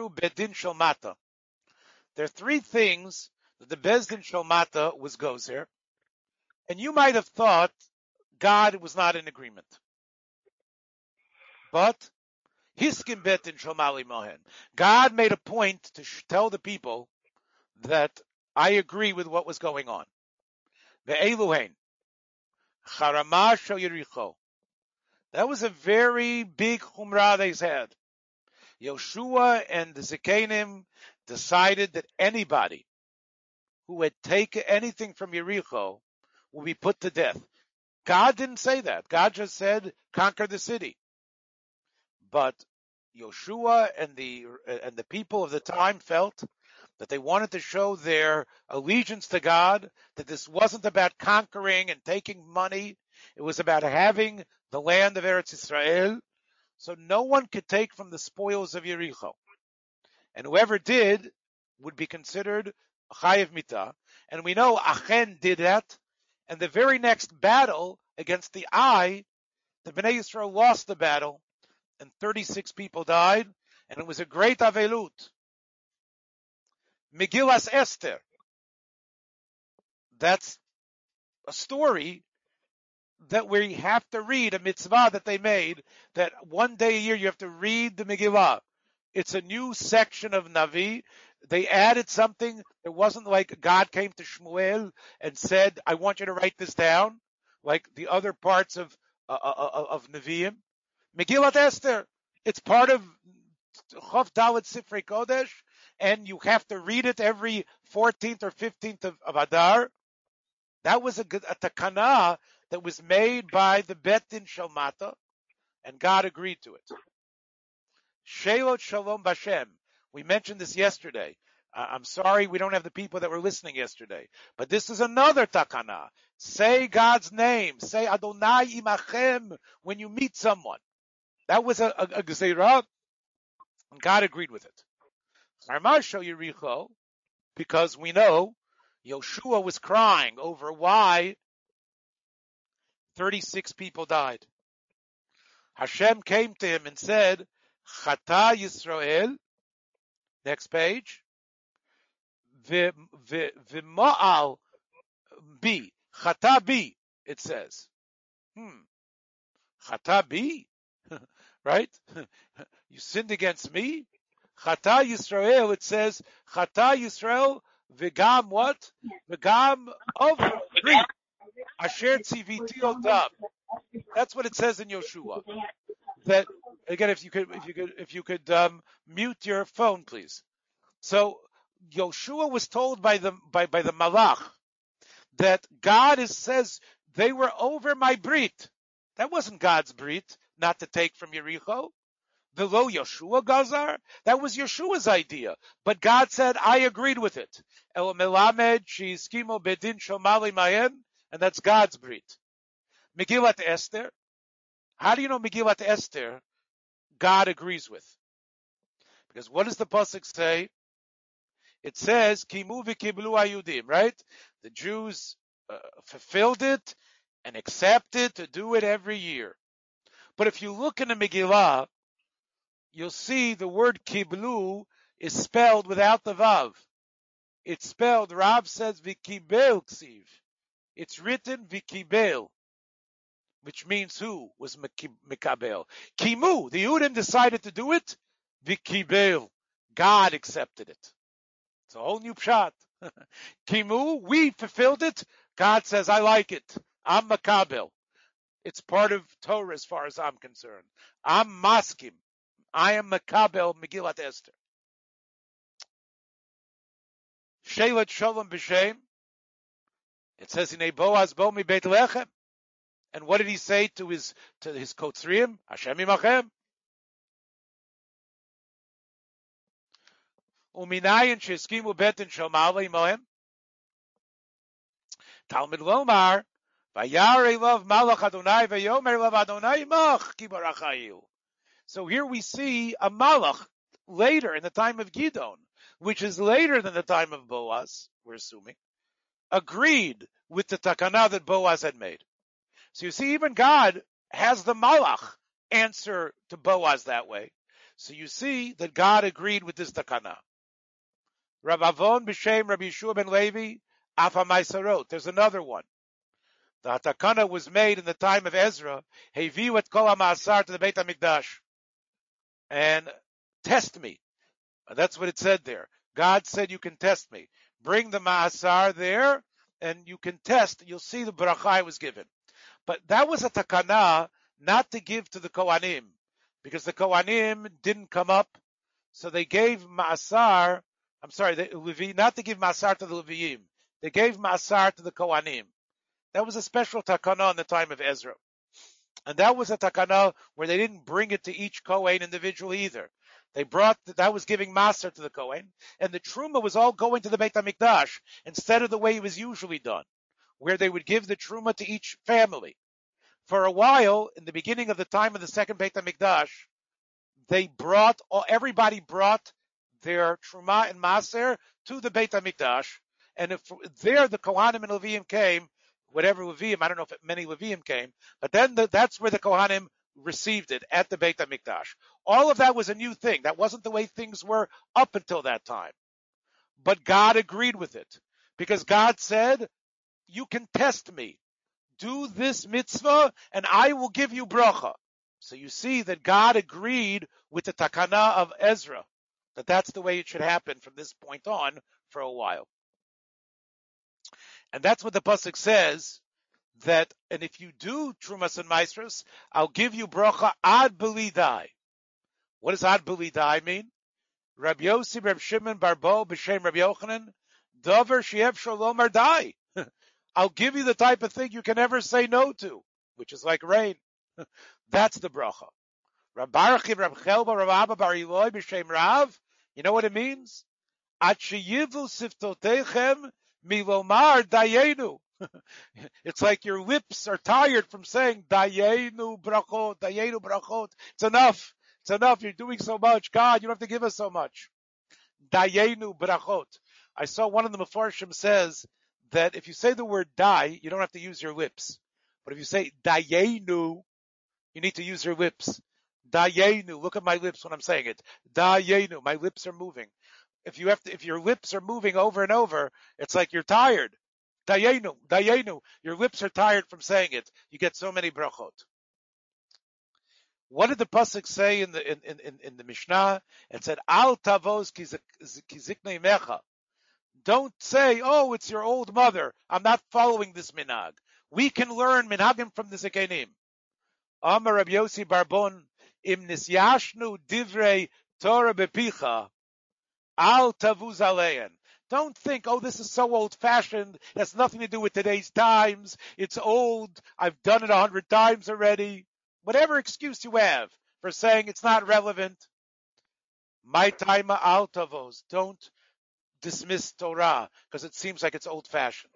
Bedin Shalmata. There are three things that the Bezdin Shalmata was gozer. And you might have thought God was not in agreement. But Hiskin bet in Shomali Mohen. God made a point to tell the people that I agree with what was going on. The Eluhain. Yericho. That was a very big chumrah they had. Yoshua and the Zikanim decided that anybody who had taken anything from Yericho will be put to death. God didn't say that. God just said, conquer the city. But Yoshua and the and the people of the time felt that they wanted to show their allegiance to God, that this wasn't about conquering and taking money. It was about having the land of Eretz Israel. So no one could take from the spoils of Yericho. And whoever did would be considered Chayiv Mita. And we know Achen did that. And the very next battle against the Ai, the Bnei Yisrael lost the battle and 36 people died. And it was a great Avelut. Megillas Esther. That's a story that we have to read, a mitzvah that they made, that one day a year you have to read the Megillah. It's a new section of Navi. They added something. It wasn't like God came to Shmuel and said, I want you to write this down, like the other parts of, uh, uh, uh of Nevi'im. Megillat Esther. It's part of Chav Dalit Sifrei Kodesh and you have to read it every 14th or 15th of, of Adar. That was a, a takana that was made by the Bet Din Shalmata, and God agreed to it. Shelot Shalom Bashem. We mentioned this yesterday. Uh, I'm sorry we don't have the people that were listening yesterday, but this is another takana. Say God's name. Say Adonai Imachem when you meet someone. That was a, a, a and God agreed with it. Armasho Yericho, because we know Yoshua was crying over why 36 people died. Hashem came to him and said, Chata Yisrael, next page, V'ma'al bi, Chata bi, it says. Hmm. Chata bi? <laughs> right? <laughs> you sinned against me? Chata Yisrael, it says, Chata Yisrael, Vigam what? Vigam of <laughs> Greek. Asher tziviti. That's what it says in Yoshua. That again, if you could, if you could, if you could um, mute your phone, please. So Yoshua was told by the by by the Malach that God is says they were over my brit. That wasn't God's brit, not to take from Yericho the lo Yeshua Gazar? That was Yeshua's idea. But God said, I agreed with it. El Melamed Bedin Shomali Mayen, and that's God's brit. Megillat Esther. How do you know Megillat Esther? God agrees with. Because what does the pasuk say? It says Kimu v'kiblu ayudim, right? The Jews uh, fulfilled it and accepted to do it every year. But if you look in the Megillah, you'll see the word kiblu is spelled without the vav. It's spelled, Rav says vikibel ksiv. It's written vikibel, which means who was mikabel. Kimu, the Udim decided to do it, vikibel. God accepted it. It's a whole new pshat. <laughs> Kimu, we fulfilled it. God says, I like it. I'm makabel. It's part of Torah as far as I'm concerned. I'm maskim. I am Makabel Megillat Esther. Shelet Shalom B'Shem. It says in Boaz Bo Mi Beit Lechem. And what did he say to his to his kotzriim? Hashem imachem. Uminayin sheskimu betin shomale imohem. Talmud Lomar. Vayare love malach Adonai vayomer love Adonai imach kibarachayil. So here we see a malach later in the time of Gidon, which is later than the time of Boaz, we're assuming, agreed with the takana that Boaz had made. So you see, even God has the malach answer to Boaz that way. So you see that God agreed with this takana. Rav Avon b'shem Rabbi Yeshua ben Levi Afa Maisarot. There's another one. The takana was made in the time of Ezra. Heviu et kol to the Beit Hamikdash and test me. That's what it said there. God said you can test me. Bring the Ma'asar there and you can test. You'll see the bracha was given. But that was a takana not to give to the Kohanim because the Kohanim didn't come up. So they gave Ma'asar, I'm sorry, the, not to give Ma'asar to the Leviim. They gave Ma'asar to the Kohanim. That was a special takana in the time of Ezra. And that was a takana where they didn't bring it to each Kohen individually either. They brought that was giving maser to the Kohen, and the truma was all going to the Beit Hamikdash instead of the way it was usually done, where they would give the truma to each family. For a while, in the beginning of the time of the second Beit Hamikdash, they brought everybody brought their truma and maser to the Beit Hamikdash, and if there the Kohanim and Leviim came, whatever Leviim, I don't know if many Leviim came, but then the, that's where the Kohanim received it at the Beit HaMikdash. All of that was a new thing. That wasn't the way things were up until that time. But God agreed with it because God said, you can test me. Do this mitzvah and I will give you bracha. So you see that God agreed with the takana of Ezra, that that's the way it should happen from this point on for a while. And that's what the pasuk says that, and if you do trumas and maestros, I'll give you bracha ad belidai. What does ad belidai mean? Rabbi Yossi, Rabbi Shimon, Barbo, B'Shem, Rabbi Yochanan, Dover, Shiev, Shalom, Ardai. <laughs> I'll give you the type of thing you can never say no to, which is like rain. <laughs> That's the bracha. Rabbi Rabbi Chelba, Rabbi Abba, Bar Eloi, B'Shem Rav. You know what it means? At sheyivu siftotechem milomar dayenu. It's like your lips are tired from saying dayenu brachot, dayenu brachot. It's enough. It's enough. You're doing so much. God, you don't have to give us so much. Dayenu brachot. I saw one of the Mefarshim says that if you say the word die, you don't have to use your lips. But if you say dayenu, you need to use your lips. Dayenu. Look at my lips when I'm saying it. Dayenu. My lips are moving. If you have to, if your lips are moving over and over, it's like you're tired. Dayenu, dayenu. Your lips are tired from saying it. You get so many brachot. What did the pasuk say in the in, in, in the Mishnah? It said, "Al tavos kiziknei mecha." Don't say, "Oh, it's your old mother." I'm not following this minhag. We can learn minhagim from the zikenim. Amar Rabbi Yossi Barbon im nisyashnu divrei Torah bepicha al tavuz alein. Don't think, oh, this is so old fashioned. It has nothing to do with today's times. It's old. I've done it a hundred times already. Whatever excuse you have for saying it's not relevant. My time al tavos. Don't dismiss Torah because it seems like it's old fashioned.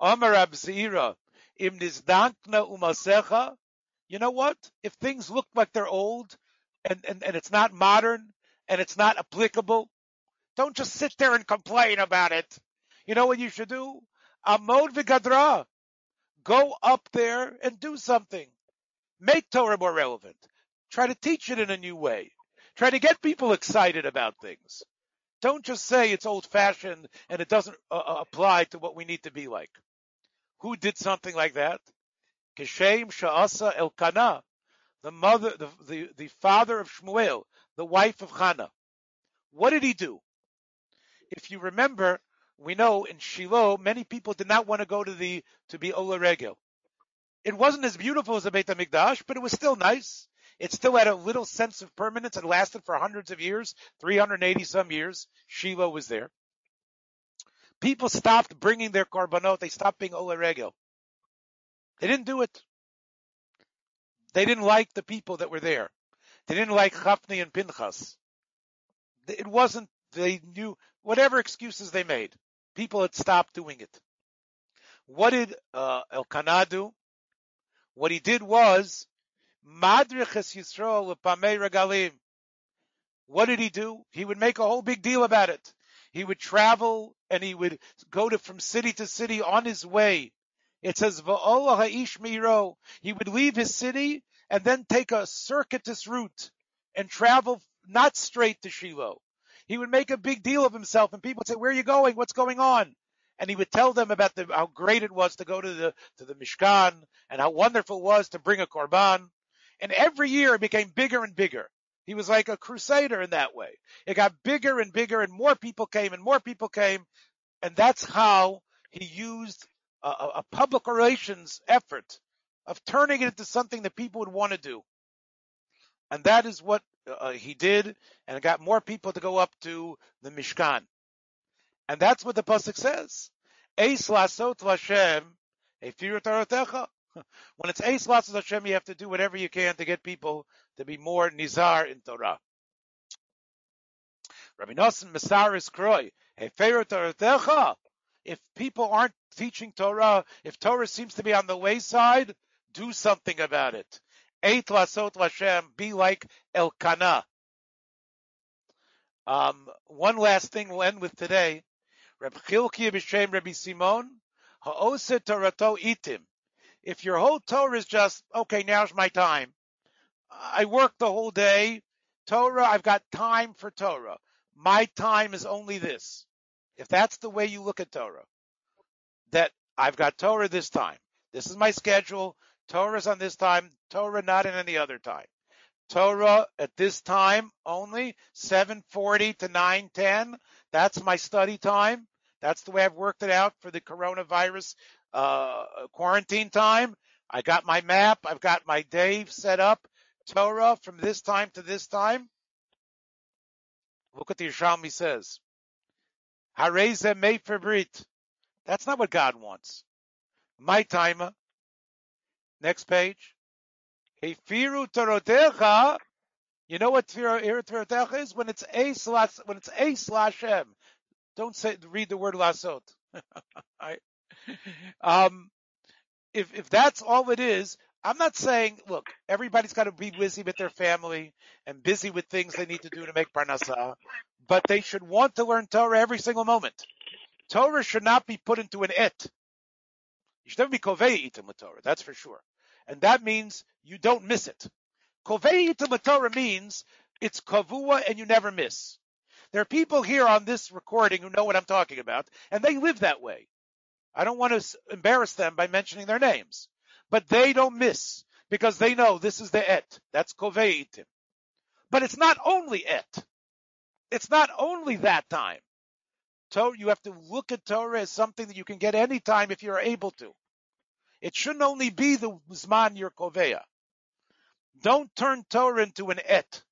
Amar Abzira im nizdankna umasecha. You know what? If things look like they're old and, and, and it's not modern and it's not applicable, don't just sit there and complain about it. You know what you should do? Amod v'gadra. Go up there and do something. Make Torah more relevant. Try to teach it in a new way. Try to get people excited about things. Don't just say it's old fashioned and it doesn't uh, uh, apply to what we need to be like. Who did something like that? Keshem Sha'asa Elkanah, the mother, the, the, the father of Shmuel, the wife of Hannah. What did he do? If you remember, we know in Shiloh, many people did not want to go to the, to be Ola Regel. It wasn't as beautiful as the Beit HaMikdash, but it was still nice. It still had a little sense of permanence. It lasted for hundreds of years, 380 some years. Shiloh was there. People stopped bringing their korbanot. They stopped being Ola Regel. They didn't do it. They didn't like the people that were there. They didn't like Chafni and Pinchas. It wasn't, they knew, whatever excuses they made. People had stopped doing it. What did uh, Elkanah do? What he did was Madriches Yisrael Pamei Regalim. What did he do? He would make a whole big deal about it. He would travel and he would go to from city to city on his way. It says Va'olah Ha'ish Miro. He would leave his city and then take a circuitous route and travel not straight to Shiloh he would make a big deal of himself and people would say, where are you going? What's going on? And he would tell them about the, how great it was to go to the, to the Mishkan and how wonderful it was to bring a korban. And every year it became bigger and bigger. He was like a crusader in that way. It got bigger and bigger and more people came and more people came. And that's how he used a, a public relations effort of turning it into something that people would want to do. And that is what uh, he did, and got more people to go up to the Mishkan. And that's what the pasuk says. Eis lasot Hashem, <laughs> when it's Eis lasot Hashem, you have to do whatever you can to get people to be more nizar in Torah. Rabbi Nosson Masaris Kroy, if people aren't teaching Torah, if Torah seems to be on the wayside, do something about it. Eight lasot Lashem, be like Elkanah. Um, one last thing we'll end with today. Rabbi Chilkiah b'shem Rabbi Simon, ha'oset Torato itim. If your whole Torah is just, okay, now's my time. I work the whole day. Torah, I've got time for Torah. My time is only this. If that's the way you look at Torah, that I've got Torah this time. This is my schedule. Torah is on this time. Torah not in any other time. Torah at this time only, 740 to 910. That's my study time. That's the way I've worked it out for the coronavirus uh, quarantine time. I got my map. I've got my day set up. Torah from this time to this time. Look what the Yerushalmi says. Hareze Brit. That's not what God wants. My timer. Next page. Hefiru Torotecha. You know what Torotecha is? When it's a slash, when it's a slash m. Don't say, read the word lasot. <laughs> Um, if, if that's all it is, I'm not saying, look, everybody's got to be busy with their family and busy with things they need to do to make parnasa, but they should want to learn Torah every single moment. Torah should not be put into an et. You should never be kovei itim with Torah, that's for sure. And that means you don't miss it. Kovei itim Torah means it's kavua and you never miss. There are people here on this recording who know what I'm talking about, and they live that way. I don't want to embarrass them by mentioning their names but they don't miss because they know this is the et. That's koveitim. But it's not only et. It's not only that time. Torah, you have to look at Torah as something that you can get any time if you're able to. It shouldn't only be the zman your koveya. Don't turn Torah into an et.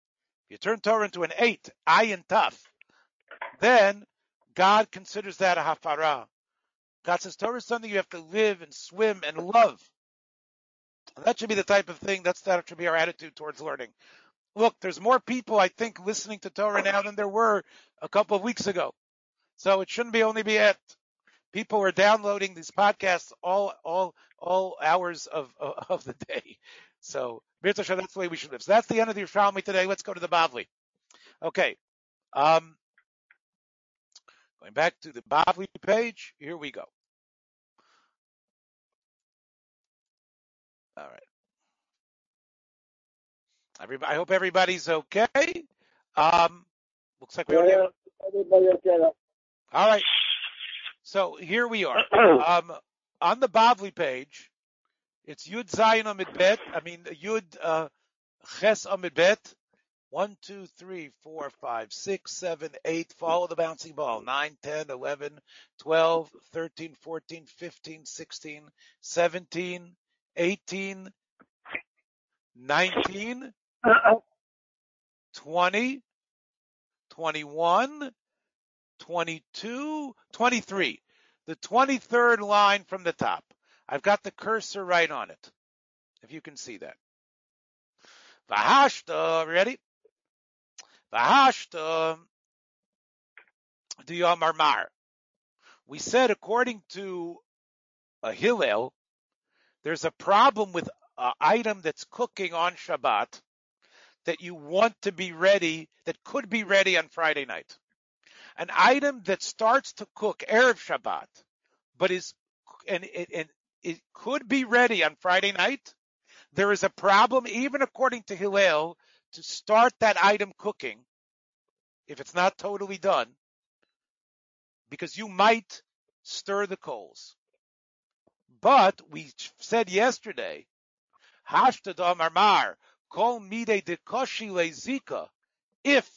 If you turn Torah into an eight, ayin tough, then God considers that a hafara. God says Torah is something you have to live and swim and love. That should be the type of thing, that's, that should be our attitude towards learning. Look, there's more people, I think, listening to Torah now than there were a couple of weeks ago. So it shouldn't be only be it. People are downloading these podcasts all, all, all hours of, <laughs> of the day. So, that's the way we should live. So that's the end of the Yerushalmi today. Let's go to the Bavli. Okay. Um, going back to the Bavli page, here we go. All right. Everybody, I hope everybody's okay. Um, looks like we already have... Everybody okay. All right. So here we are. <clears throat> um, on the Bavli page, it's Yud Zayin Amid Bet. I mean, Yud uh, Ches Amid Bet. One, two, three, four, five, six, seven, eight. Follow the bouncing ball. Nine, ten, eleven, twelve, thirteen, fourteen, fifteen, sixteen, seventeen. 18, 19, 20, 21, 22, 23. The 23rd line from the top. I've got the cursor right on it. If you can see that. Vahashta, ready? Vahashta, Mar. We said according to a Hillel, there's a problem with an item that's cooking on Shabbat that you want to be ready, that could be ready on Friday night. An item that starts to cook Erev Shabbat, but is, and it, and it could be ready on Friday night. There is a problem, even according to Hillel, to start that item cooking, if it's not totally done, because you might stir the coals. But we said yesterday, Hashtadam Armar, Kol Mide de Koshi Zika, if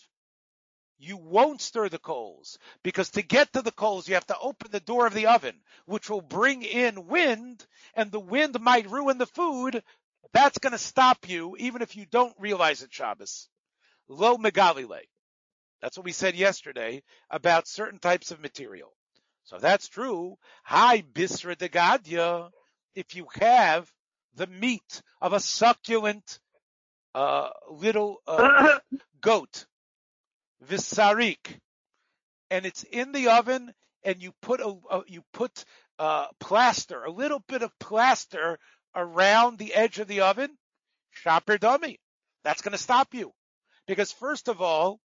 you won't stir the coals, because to get to the coals, you have to open the door of the oven, which will bring in wind, and the wind might ruin the food. That's going to stop you, even if you don't realize it, Shabbos. Lo megalile. That's what we said yesterday about certain types of material. So that's true, hi bisra de gadya, if you have the meat of a succulent uh, little uh, <coughs> goat, visarik, and it's in the oven, and you put a, a you put uh, plaster, a little bit of plaster around the edge of the oven, shaper dummy. That's going to stop you, because first of all,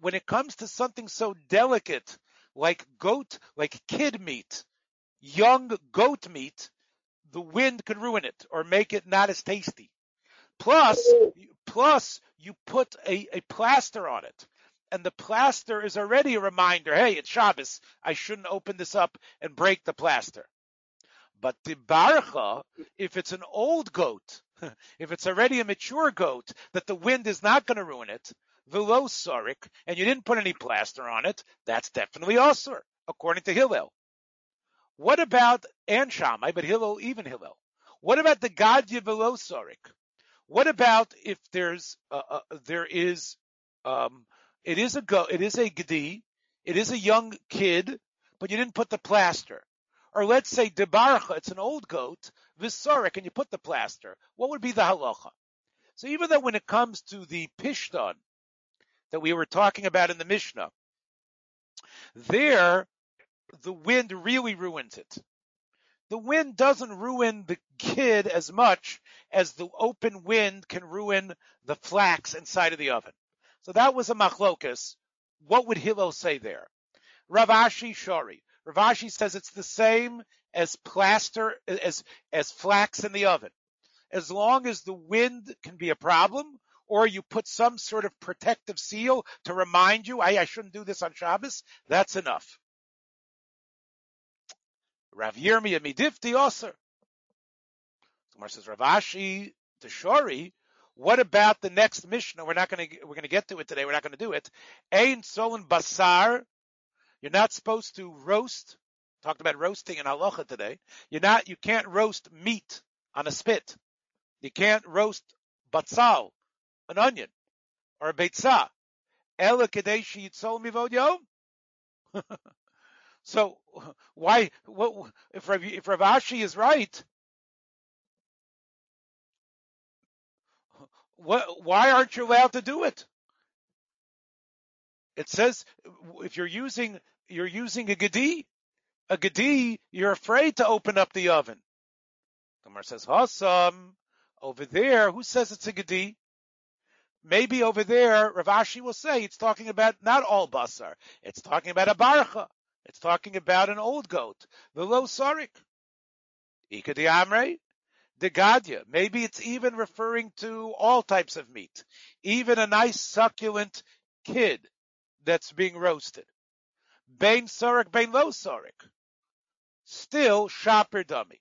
when it comes to something so delicate like goat, like kid meat, young goat meat, the wind could ruin it or make it not as tasty. Plus, plus you put a, a plaster on it. And the plaster is already a reminder, hey, it's Shabbos. I shouldn't open this up and break the plaster. But the barcha, if it's an old goat, <laughs> if it's already a mature goat, that the wind is not going to ruin it, velo sorik, and you didn't put any plaster on it, that's definitely osur, according to Hillel. What about and but Hillel, even Hillel? What about the Gadya velo? What about if there's uh, uh, there is um, it is a go it is a gedi, it is a young kid, but you didn't put the plaster. Or let's say debarcha, it's an old goat, visorik, and you put the plaster. What would be the halacha? So even though when it comes to the pishton, that we were talking about in the Mishnah. There, the wind really ruins it. The wind doesn't ruin the kid as much as the open wind can ruin the flax inside of the oven. So that was a machlokus. What would Hillel say there? Rav Ashi Shori. Rav Ashi says it's the same as plaster, as, as flax in the oven. As long as the wind can be a problem, or you put some sort of protective seal to remind you, I, I shouldn't do this on Shabbos, that's enough. Rav Yirmiyah midifti oser. Gemara says Rav Ashi Shori. What about the next Mishnah? We're not going to we're going to get to it today. We're not going to do it. Ein solon basar. You're not supposed to roast. Talked about roasting in halacha today. You're not. You can't roast meat on a spit. You can't roast batzal, an onion or a beitzah. Ela kadeshi yitzol mivod yom. <laughs> So why, what, if Rav, if is right, what, why aren't you allowed to do it? It says if you're using you're using a gedi, a gedi, you're afraid to open up the oven. Gemara says, "Awesome." Over there, who says it's a gedi? maybe over there, Rav Ashi will say it's talking about not all basar. It's talking about a barcha. It's talking about an old goat. The low sarik. Ika de amre. The gadya. Maybe it's even referring to all types of meat. Even a nice succulent kid that's being roasted. Bain sarik, bain lo sarik. Still shaper dummy.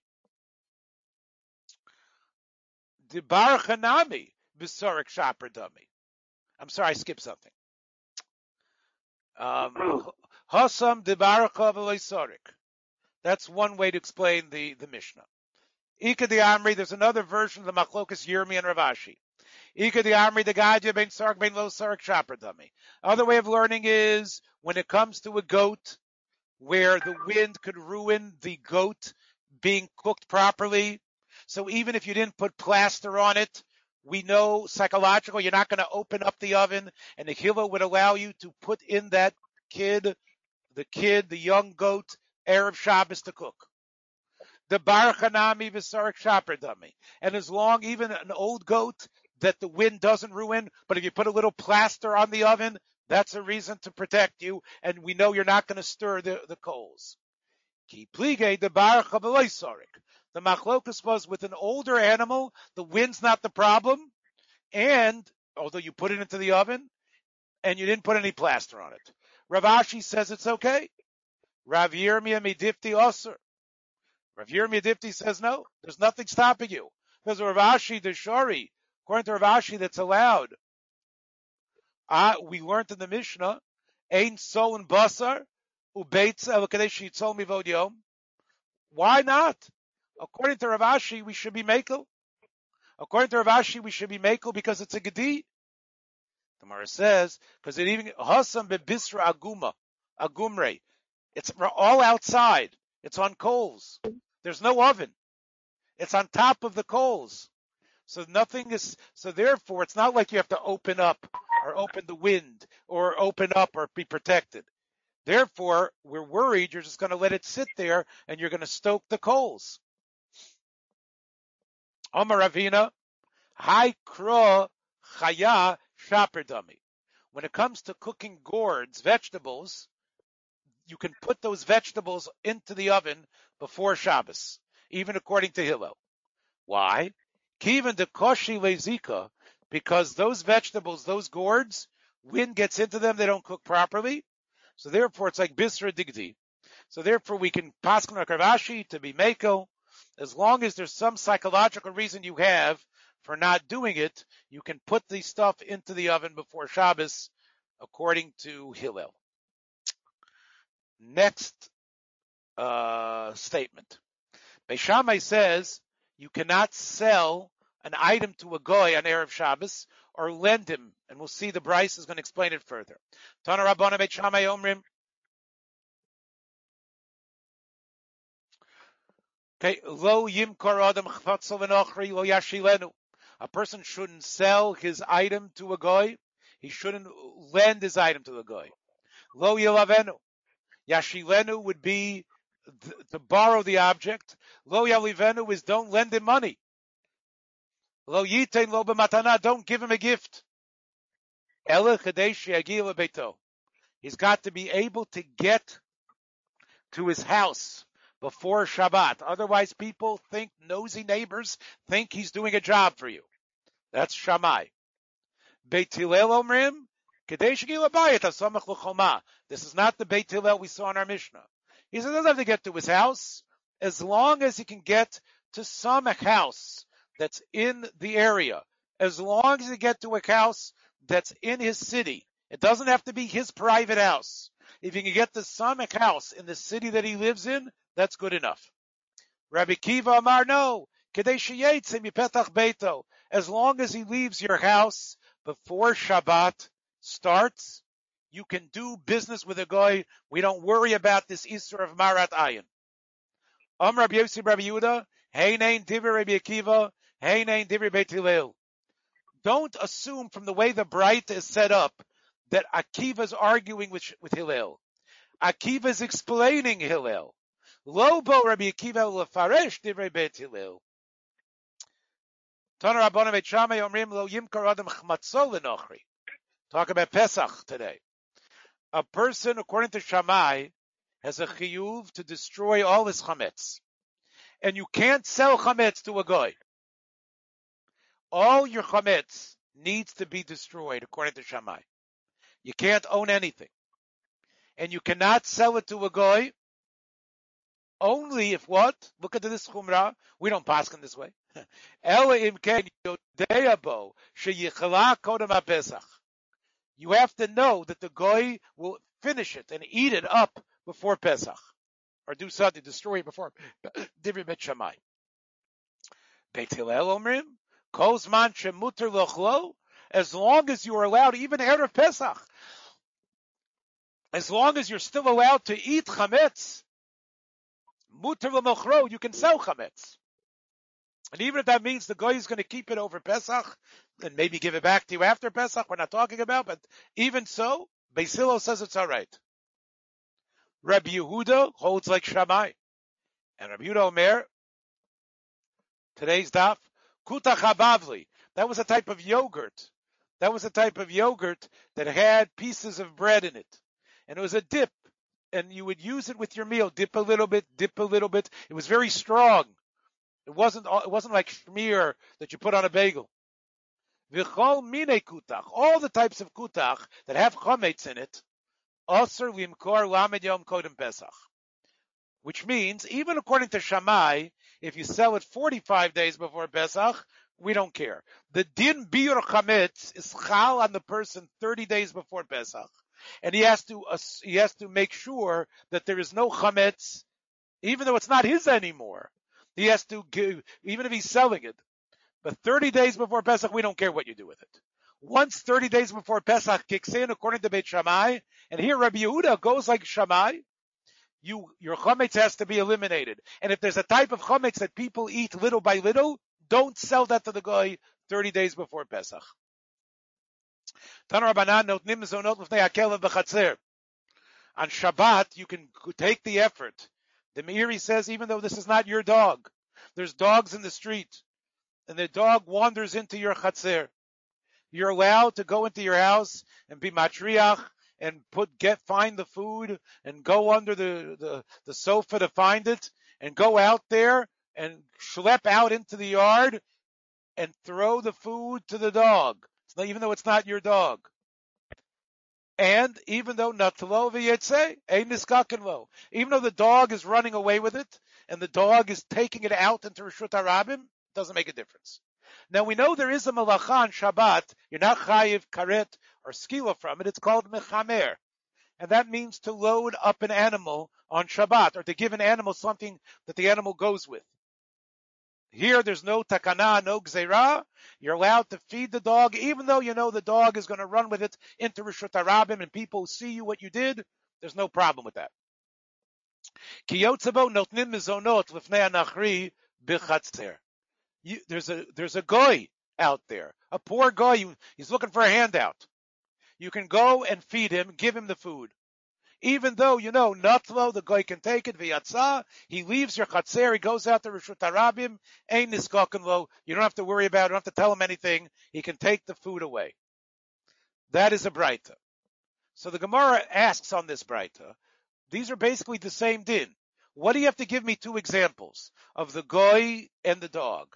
The barchanami Besorik Shopper Dummy. I'm sorry, I skipped something. Um, Hasam Debaraka That's one way to explain the, the Mishnah. Ika the Amri, there's another version of the Machlokas Yirmi and Rav Ashi. Ika the Amri, the Gadya, Ben Sark, Ben Lo Sark, Shopper Dummy. Other way of learning is when it comes to a goat, where the wind could ruin the goat being cooked properly. So even if you didn't put plaster on it, we know psychological, you're not going to open up the oven and the kilo would allow you to put in that kid, the kid, the young goat, Erev Shabbos to cook. The Barachanami Visarik Shopper dummy. And as long, even an old goat that the wind doesn't ruin, but if you put a little plaster on the oven, that's a reason to protect you. And we know you're not going to stir the, the coals. Ki plige the Barachabaloisarik. The machlokus was with an older animal, the wind's not the problem, and although you put it into the oven, and you didn't put any plaster on it. Rav Ashi says it's okay. Rav Yirmiyah Midifti Osir. Rav Yirmiyah Midifti says no, there's nothing stopping you. Because Rav Ashi the Shari, according to Rav Ashi, that's allowed. Uh, we learned in the Mishnah, Ein Solon Basar, Ubeitz Elakadesh Yitzol Mivod Yom. Why not? According to Rav Ashi, we should be Makel. According to Rav Ashi, we should be Makel because it's a Gedi. The Mara says, because it even, Hasam bebisra aguma, agumre. It's all outside. It's on coals. There's no oven. It's on top of the coals. So nothing is, so therefore it's not like you have to open up or open the wind or open up or be protected. Therefore, we're worried you're just going to let it sit there and you're going to stoke the coals. Omar Ravina, Hai Kro Chaya Shaperdami. When it comes to cooking gourds, vegetables, you can put those vegetables into the oven before Shabbos, even according to Hillel. Why? Kivan de koshi lezika, because those vegetables, those gourds, wind gets into them, they don't cook properly. So therefore, it's like bisra digdi. So therefore, we can pass Rav Ashi to be mako, as long as there's some psychological reason you have for not doing it, you can put the stuff into the oven before Shabbos, according to Hillel. Next uh, statement. Beit Shammai says you cannot sell an item to a goy on Erev Shabbos or lend him, and we'll see the Braisa is going to explain it further. Tana Rabbana Beit Shammai Omrim. Okay, lo yimkar adam lo yashilenu. A person shouldn't sell his item to a goy. He shouldn't lend his item to a goy. Lo yilavenu. Yashilenu would be to borrow the object. Lo yalivenu is don't lend him money. Lo yitain lo b'matana, don't give him a gift. He's got to be able to get to his house before Shabbat. Otherwise, people think nosy neighbors think he's doing a job for you. That's Shammai. Beit Hillel Omrim, this is not the Beit Hillel we saw in our Mishnah. He says doesn't have to get to his house as long as he can get to some house that's in the area. As long as he get to a house that's in his city. It doesn't have to be his private house. If he can get to some house in the city that he lives in, that's good enough. Rabbi Akiva Amar, no. As long as he leaves your house before Shabbat starts, you can do business with a guy. We don't worry about this Isra of Marat Ayin. Am Rabbi Yossi Rabbi Yehuda, Hey Nain Divri Rabbi Akiva, Hey Nain Divri Beit Hillel. Don't assume from the way the Bright is set up that Akiva is arguing with, with Hillel. Akiva is explaining Hillel. Lobo Rabbi Akiva lefaresh Divrei Beit Hillel. Tana Rabbana Beit Shammai Omrim Lo Yimkar Adam Chmatzol Lenochri. Talk about Pesach today a person, according to Shammai, has a chiyuv to destroy all his chametz. And you can't sell chametz to a guy. All your chametz needs to be destroyed, according to Shammai. You can't own anything. And you cannot sell it to a guy only if what? Look at this chumrah. We don't pass in this way. <laughs> Pesach you have to know that the goy will finish it and eat it up before Pesach, or do something, destroy it before Divri Bet Shammai. Beit Hillel Omrim, Kozman Shemuter Lochlo, as long as you are allowed, even Erev Pesach, as long as you're still allowed to eat chametz, muter l'mochro, you can sell chametz. And even if that means the guy is going to keep it over Pesach and maybe give it back to you after Pesach, we're not talking about, but even so, Beis Hillel says it's alright. Rabbi Yehuda holds like Shammai. And Rabbi Yehuda Omer, today's daf, Kutach HaBavli. That was a type of yogurt. That was a type of yogurt that had pieces of bread in it. And it was a dip. And you would use it with your meal. Dip a little bit, dip a little bit. It was very strong. It wasn't, it wasn't like schmear that you put on a bagel. V'chol mine kutach, all the types of kutach that have chametz in it, aser limkor lamed yom kodem pesach. Which means, even according to Shammai, if you sell it 45 days before Pesach, we don't care. The din biur chametz is chal on the person 30 days before Pesach. And he has to, uh, he has to make sure that there is no chametz, even though it's not his anymore. He has to give, even if he's selling it. But 30 days before Pesach, we don't care what you do with it. Once 30 days before Pesach kicks in, according to Beit Shammai, and here Rabbi Yehuda goes like Shammai, you, your chametz has to be eliminated. And if there's a type of chametz that people eat little by little, Don't sell that to the guy 30 days before Pesach. On Shabbat, you can take the effort. The Meiri says, even though this is not your dog, there's dogs in the street, and the dog wanders into your chatzer. You're allowed to go into your house and be matriach and put get find the food and go under the, the, the sofa to find it and go out there and schlep out into the yard and throw the food to the dog, even though it's not your dog. And even though natlo v'yetze, ein niskakenlo, even though the dog is running away with it and the dog is taking it out into Rishut Harabim, doesn't make a difference. Now we know there is a malacha on Shabbat. You're not chayiv karet or skila from it. It's called mechamer. And that means to load up an animal on Shabbat or to give an animal something that the animal goes with. Here there's no takana, no gzera. You're allowed to feed the dog, even though you know the dog is going to run with it into Rishut Harabim and people see you what you did. There's no problem with that. there's a there's a guy out there, a poor guy. He's looking for a handout. You can go and feed him, give him the food. Even though you know natlo, the guy can take it v'yatza. He leaves your chatzer. He goes out to Rishut Harabim. Ain't lo. You don't have to worry about. it. You don't have to tell him anything. He can take the food away. That is a brayta. So the Gemara asks on this brayta. These are basically the same din. What do you have to give me two examples of the goy and the dog?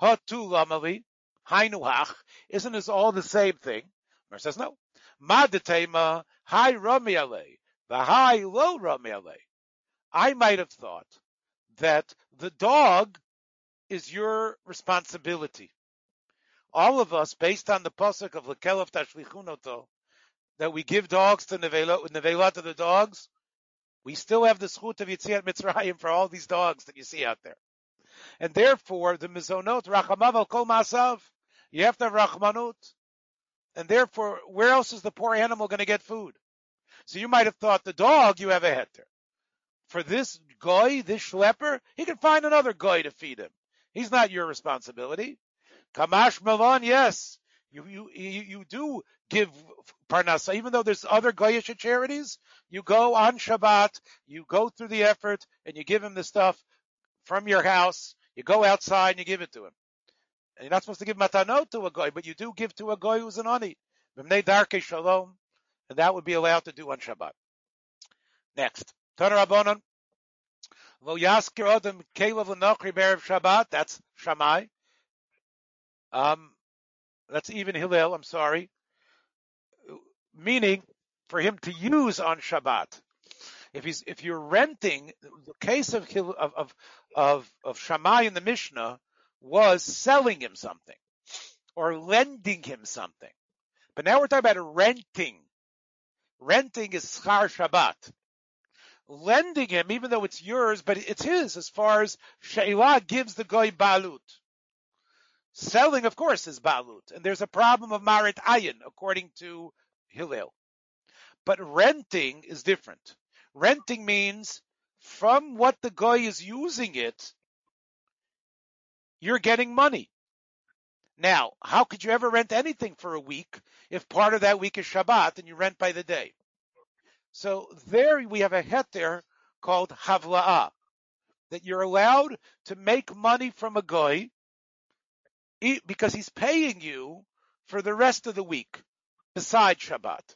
Hatu lamali, hainuach, isn't this all the same thing? Mer says no. Madetema, hi rami the hi lo rami I might have thought that the dog is your responsibility. All of us, based on the pasuk of Lekelov Tashlichunoto, that we give dogs to Nevela, to the dogs, we still have the schut of Yitziat Mitzrayim for all these dogs that you see out there. And therefore, the mizonot, rachamav al kol masav, you have to have rachmanut. And therefore, where else is the poor animal going to get food? So you might have thought the dog, you have a heter. For this guy, this schlepper, he can find another guy to feed him. He's not your responsibility. Kamash Milan, yes. You, you, you, you do give parnasa, even though there's other goyish charities, you go on Shabbat, you go through the effort, and you give him the stuff from your house, you go outside and you give it to him. And you're not supposed to give matanot to a guy, but you do give to a guy who's an ani. shalom, and that would be allowed to do on Shabbat. Next. Tana Rabbanon. Kelev berev Shabbat. That's Shammai. Um, that's even Hillel. I'm sorry. Meaning, for him to use on Shabbat. If he's if you're renting, the case of of of of, of Shammai in the Mishnah was selling him something or lending him something. But now we're talking about renting. Renting is schar Shabbat. Lending him, even though it's yours, but it's his as far as Sheila gives the guy balut. Selling, of course, is balut, and there's a problem of marit ayin according to Hillel. But renting is different. Renting means from what the guy is using it, you're getting money. Now, how could you ever rent anything for a week if part of that week is Shabbat and you rent by the day? So there we have a heter called havla'ah, that you're allowed to make money from a guy because he's paying you for the rest of the week besides Shabbat.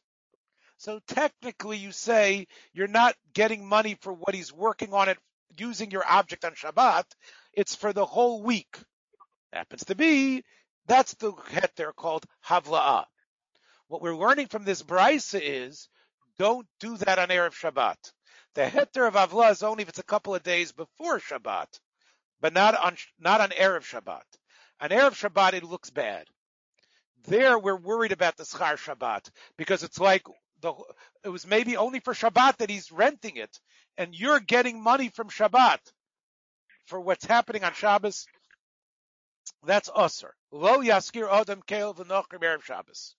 So technically you say you're not getting money for what he's working on it using your object on Shabbat. It's for the whole week. Happens to be, that's the heter called Havla'ah. What we're learning from this brisa is, don't do that on Erev Shabbat. The heter of Havla is only if it's a couple of days before Shabbat, but not on, not on Erev Shabbat. On Erev Shabbat, it looks bad. There, we're worried about the Schar Shabbat because it's like the, it was maybe only for Shabbat that he's renting it, and you're getting money from Shabbat for what's happening on Shabbos. That's usr. Lo yaskir odem kel v'nochrim erev Shabbos.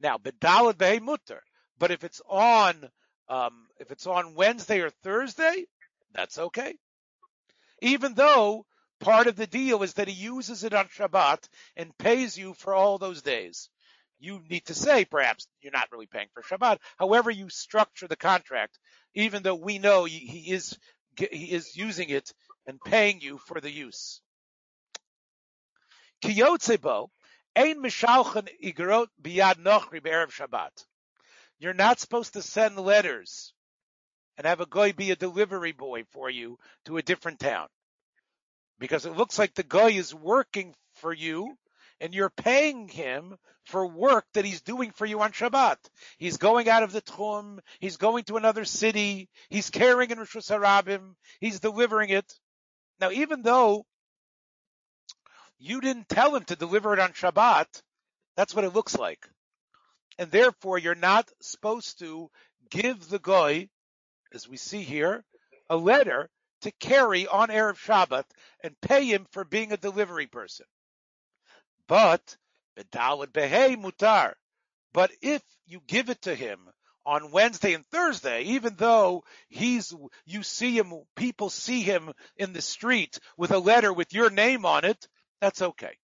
Now, bedalad behe mutter. But if it's on, um, if it's on Wednesday or Thursday, that's okay. Even though part of the deal is that he uses it on Shabbat and pays you for all those days. You need to say perhaps you're not really paying for Shabbat. However you structure the contract, even though we know he is he is using it and paying you for the use. Kiyotzebo, ein mishalchen igrot biyad nochri be'erev Shabbat. You're not supposed to send letters and have a guy be a delivery boy for you to a different town. Because it looks like the guy is working for you and you're paying him for work that he's doing for you on Shabbat. He's going out of the Tchum, he's going to another city, he's carrying in Rishut Harabim, he's delivering it. Now even though you didn't tell him to deliver it on Shabbat, that's what it looks like. And therefore you're not supposed to give the guy as we see here, a letter to carry on Erev Shabbat and pay him for being a delivery person. But, Mutar. But if you give it to him on Wednesday and Thursday, even though he's, you see him, people see him in the street with a letter with your name on it, that's okay.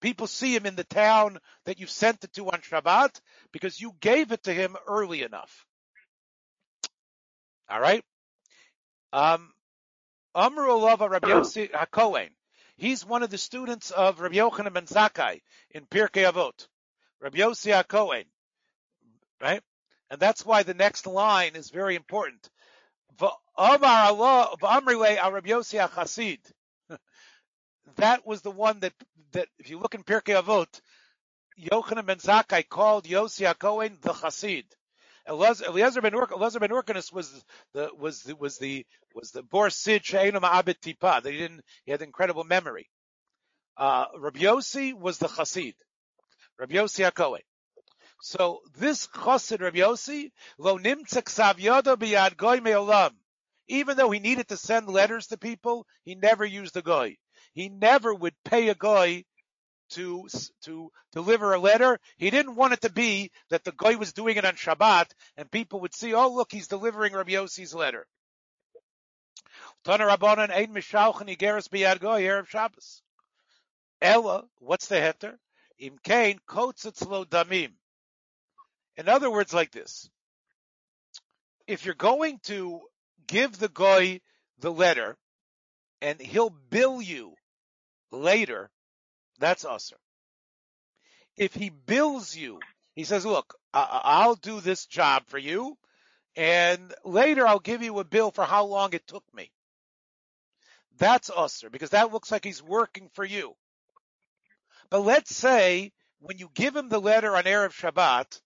People see him in the town that you sent it to on Shabbat because you gave it to him early enough. All right. Um, Amru Olava Rabbi <clears throat> Yossi HaKohen. He's one of the students of Rabbi Yochanan ben Zakkai in Pirkei Avot. Rabbi Yossi HaKohen. Right? And that's why the next line is very important. That was the one that, that if you look in Pirkei Avot, Yochanan ben Zakkai called Yossi HaKohen the Chasid. Eliezer ben Urk, ben was the was the was the was the Bor Sid She'enu Ma'abit Tipa. That he didn't he had incredible memory. Uh, Rabbi Yossi was the Chassid. Rabbi Yossi HaKohen. So this Chassid Rabbi Yossi lo nimtza ksav yodo biyad goy me'olam. Even though he needed to send letters to people, he never used the goy. He never would pay a guy to to deliver a letter. He didn't want it to be that the guy was doing it on Shabbat and people would see, oh look, he's delivering Rabbi Yossi's letter. Ella, what's the heter? Damim. In other words, like this: if you're going to give the guy the letter, and he'll bill you later that's usher. If he bills you, he says, look, I'll do this job for you and later I'll give you a bill for how long it took me. That's usher because that looks like he's working for you. But let's say when you give him the letter on Erev Shabbat,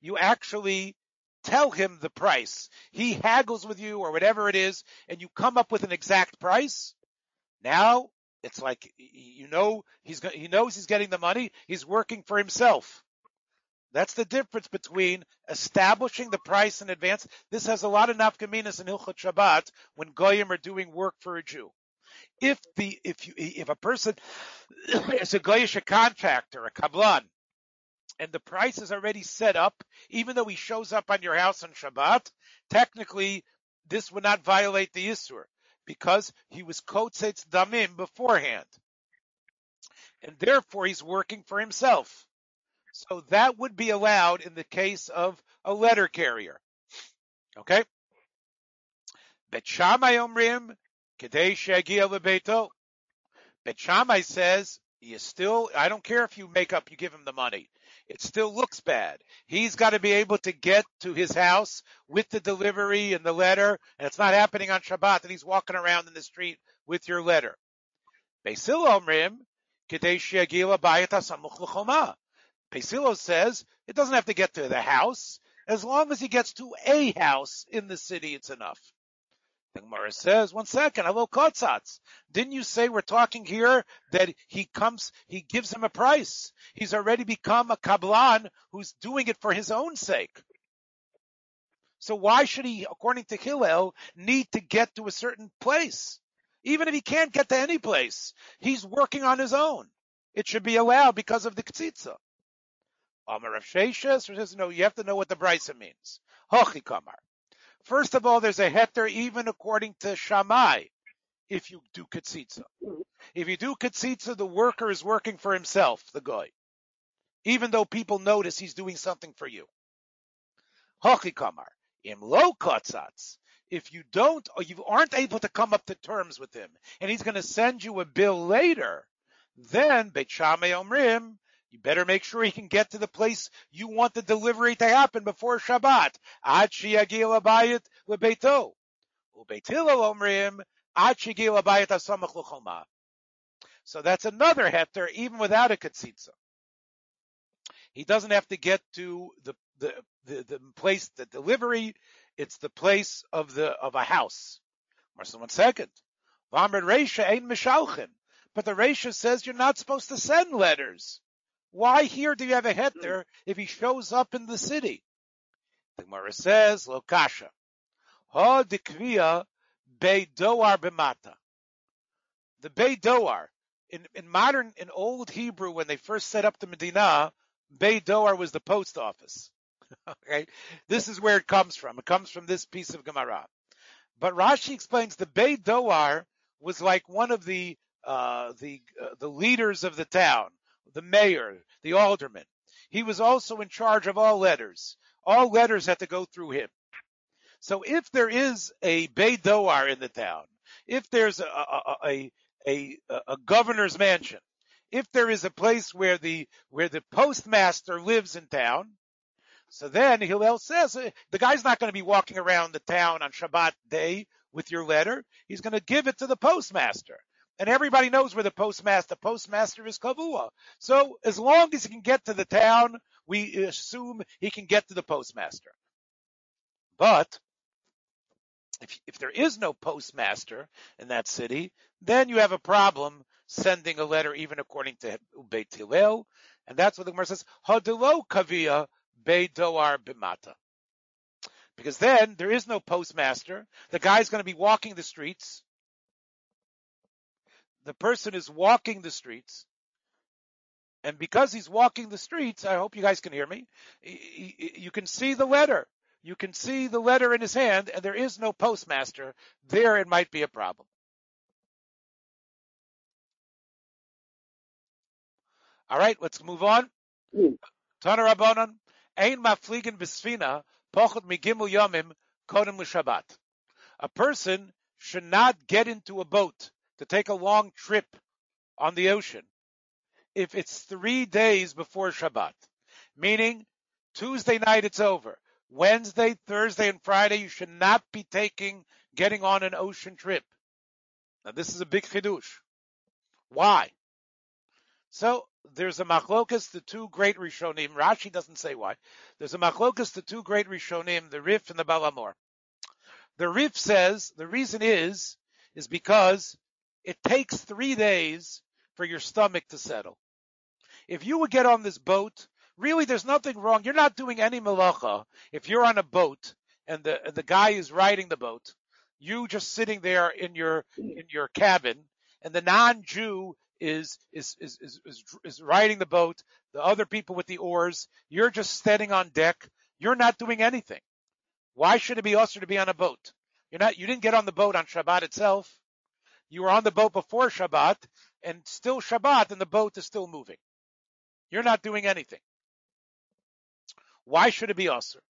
you actually tell him the price. He haggles with you or whatever it is and you come up with an exact price. Now it's like you know he's he knows he's getting the money. He's working for himself. That's the difference between establishing the price in advance. This has a lot of nafkaminas in Hilchot Shabbat when goyim are doing work for a Jew. If the if you if a person <coughs> is a goyish a contractor, a kablan, and the price is already set up, even though he shows up on your house on Shabbat, technically this would not violate the Isur because he was kotzetz damim beforehand. And therefore he's working for himself. So that would be allowed in the case of a letter carrier. Okay? Bet Shammai omrim kedei shegia lebeito. Bet Shammai says you still, I don't care if you make up, you give him the money it still looks bad. He's got to be able to get to his house with the delivery and the letter, and it's not happening on Shabbat, and he's walking around in the street with your letter. Beis Hillel says it doesn't have to get to the house. As long as he gets to a house in the city, it's enough. The Gemara says, one second, hello Kotzatz. Didn't you say we're talking here that he comes, he gives him a price? He's already become a Kablan who's doing it for his own sake. So why should he, according to Hillel, need to get to a certain place? Even if he can't get to any place, he's working on his own. It should be allowed because of the Ktsitza. Amar Rav Sheshes says, no, you have to know what the brisa means. Hochi Kamar. First of all, there's a heter even according to Shammai. if you do katsitsa. If you do katsitsa, the worker is working for himself, the guy. Even though people notice he's doing something for you. Hochi kamar. Im lo katzatz. If you don't, or you aren't able to come up to terms with him, and he's going to send you a bill later, then Beit Shammai Omrim, you better make sure he can get to the place you want the delivery to happen before Shabbat. So that's another heter, even without a katzitza. He doesn't have to get to the, the, the, the place, the delivery. It's the place of the, of a house. Marcel, one second. But the Reisha says you're not supposed to send letters. Why here do you have a heter if he shows up in the city? The Gemara says, Lokasha. Ha dikviya be doar b'mata. The Beit Doar, in, in modern, in old Hebrew, when they first set up the Medina, Beit Doar was the post office. <laughs> okay, this is where it comes from. It comes from this piece of Gemara. But Rashi explains the Beit Doar was like one of the uh, the uh, the leaders of the town, the mayor, the alderman. He was also in charge of all letters. All letters had to go through him. So if there is a Beit Doar in the town, if there's a, a, a, a, governor's mansion, if there is a place where the where the postmaster lives in town, so then Hillel says the guy's not going to be walking around the town on Shabbat day with your letter. He's going to give it to the postmaster. And everybody knows where the postmaster, postmaster is Kavua. So as long as he can get to the town, we assume he can get to the postmaster. But if, if there is no postmaster in that city, then you have a problem sending a letter even according to Beit Hillel. And that's what the Gemara says, Hadelo kavia doar bimata. Because then there is no postmaster. The guy's going to be walking the streets. The person is walking the streets. And because he's walking the streets, I hope you guys can hear me, you can see the letter. You can see the letter in his hand, and there is no postmaster. There it might be a problem. All right, let's move on. Hmm. Tana Rabbanon, Ein mafligen pochot migimul yomim, kodem l'shabbat. A person should not get into a boat to take a long trip on the ocean if it's three days before Shabbat. Meaning, Tuesday night it's over. Wednesday, Thursday, and Friday you should not be taking, getting on an ocean trip. Now this is a big chidush. Why? So there's a machlokas, the two great Rishonim. Rashi doesn't say why. There's a machlokas, the two great Rishonim, the Rif and the Baal HaMaor. The Rif says the reason is, is because it takes three days for your stomach to settle. If you would get on this boat, really there's nothing wrong. You're not doing any malacha. If you're on a boat and the, and the guy is riding the boat, you just sitting there in your, in your cabin and the non-Jew is, is, is, is, is, is riding the boat, the other people with the oars, you're just standing on deck. You're not doing anything. Why should it be usher to be on a boat? You're not, you didn't get on the boat on Shabbat itself. You were on the boat before Shabbat and still Shabbat and the boat is still moving. You're not doing anything. Why should it be usher?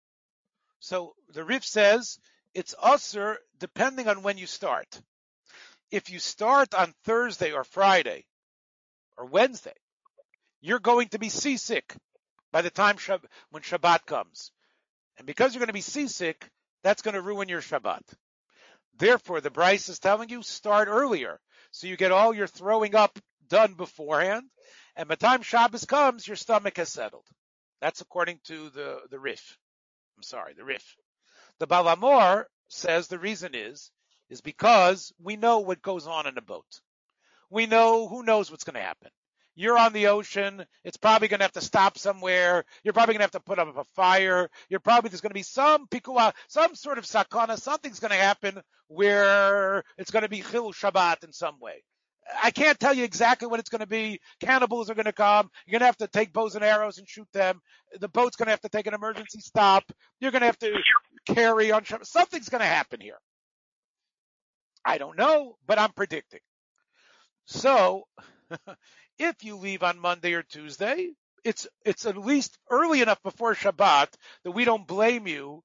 So the Rif says it's usher depending on when you start. If you start on Thursday or Friday or Wednesday, you're going to be seasick by the time Shab- when Shabbat comes. And because you're going to be seasick, that's going to ruin your Shabbat. Therefore, the Braisa is telling you start earlier. So you get all your throwing up done beforehand. And by the time Shabbos comes, your stomach has settled. That's according to the, the Rif. I'm sorry, the Rif. The Baal HaMaor says the reason is, is because we know what goes on in a boat. We know who knows what's going to happen. You're on the ocean. It's probably going to have to stop somewhere. You're probably going to have to put up a fire. You're probably, there's going to be some pikua, some sort of sakana. Something's going to happen where it's going to be chil Shabbat in some way. I can't tell you exactly what it's going to be. Cannibals are going to come. You're going to have to take bows and arrows and shoot them. The boat's going to have to take an emergency stop. You're going to have to carry on. Something's going to happen here. I don't know, but I'm predicting. So, <laughs> if you leave on Monday or Tuesday, it's it's at least early enough before Shabbat that we don't blame you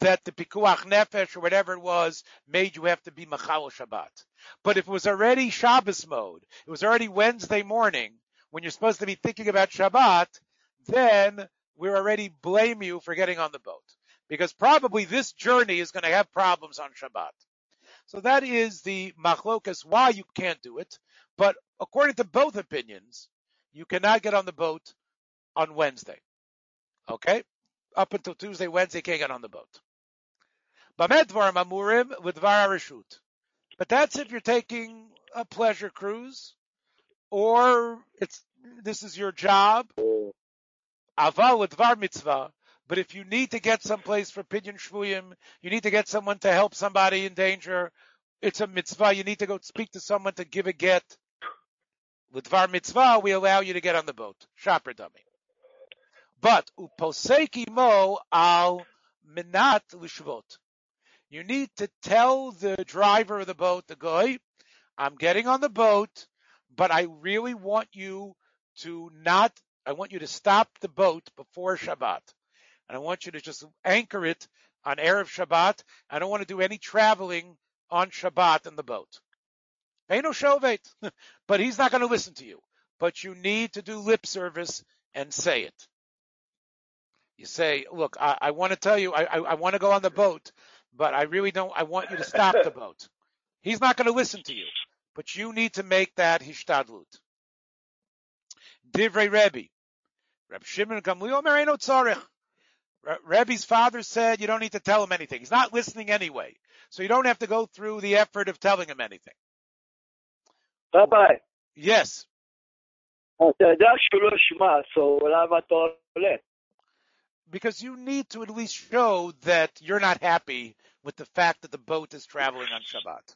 that the pikuach nefesh or whatever it was made you have to be machal Shabbat. But if it was already Shabbos mode, it was already Wednesday morning when you're supposed to be thinking about Shabbat, then we're already blame you for getting on the boat because probably this journey is going to have problems on Shabbat. So that is the machlokas why you can't do it. But according to both opinions, you cannot get on the boat on Wednesday. Okay? Up until Tuesday, Wednesday, can't get on the boat. But that's if you're taking a pleasure cruise or it's this is your job. Mitzvah. But if you need to get someplace for pidyon shvuyim, you need to get someone to help somebody in danger. It's a mitzvah. You need to go speak to someone to give a get. With var mitzvah, we allow you to get on the boat. Shopper dummy. But uposeki mo al minat lishvot. You need to tell the driver of the boat, the guy, I'm getting on the boat, but I really want you to not, I want you to stop the boat before Shabbat. And I want you to just anchor it on Erev Shabbat. I don't want to do any traveling on Shabbat in the boat. No shovet, <laughs> but he's not going to listen to you. But you need to do lip service and say it. You say, look, I, I want to tell you, I, I, I want to go on the boat, but I really don't, I want you to stop the boat. He's not going to listen to you, but you need to make that hishtadlut. Divrei Rebbe. Reb Shimon Gamliel Mereno Tzarech. Rebbe's father said you don't need to tell him anything. He's not listening anyway. So you don't have to go through the effort of telling him anything. Rabbi. Yes. Because you need to at least show that you're not happy with the fact that the boat is traveling on Shabbat.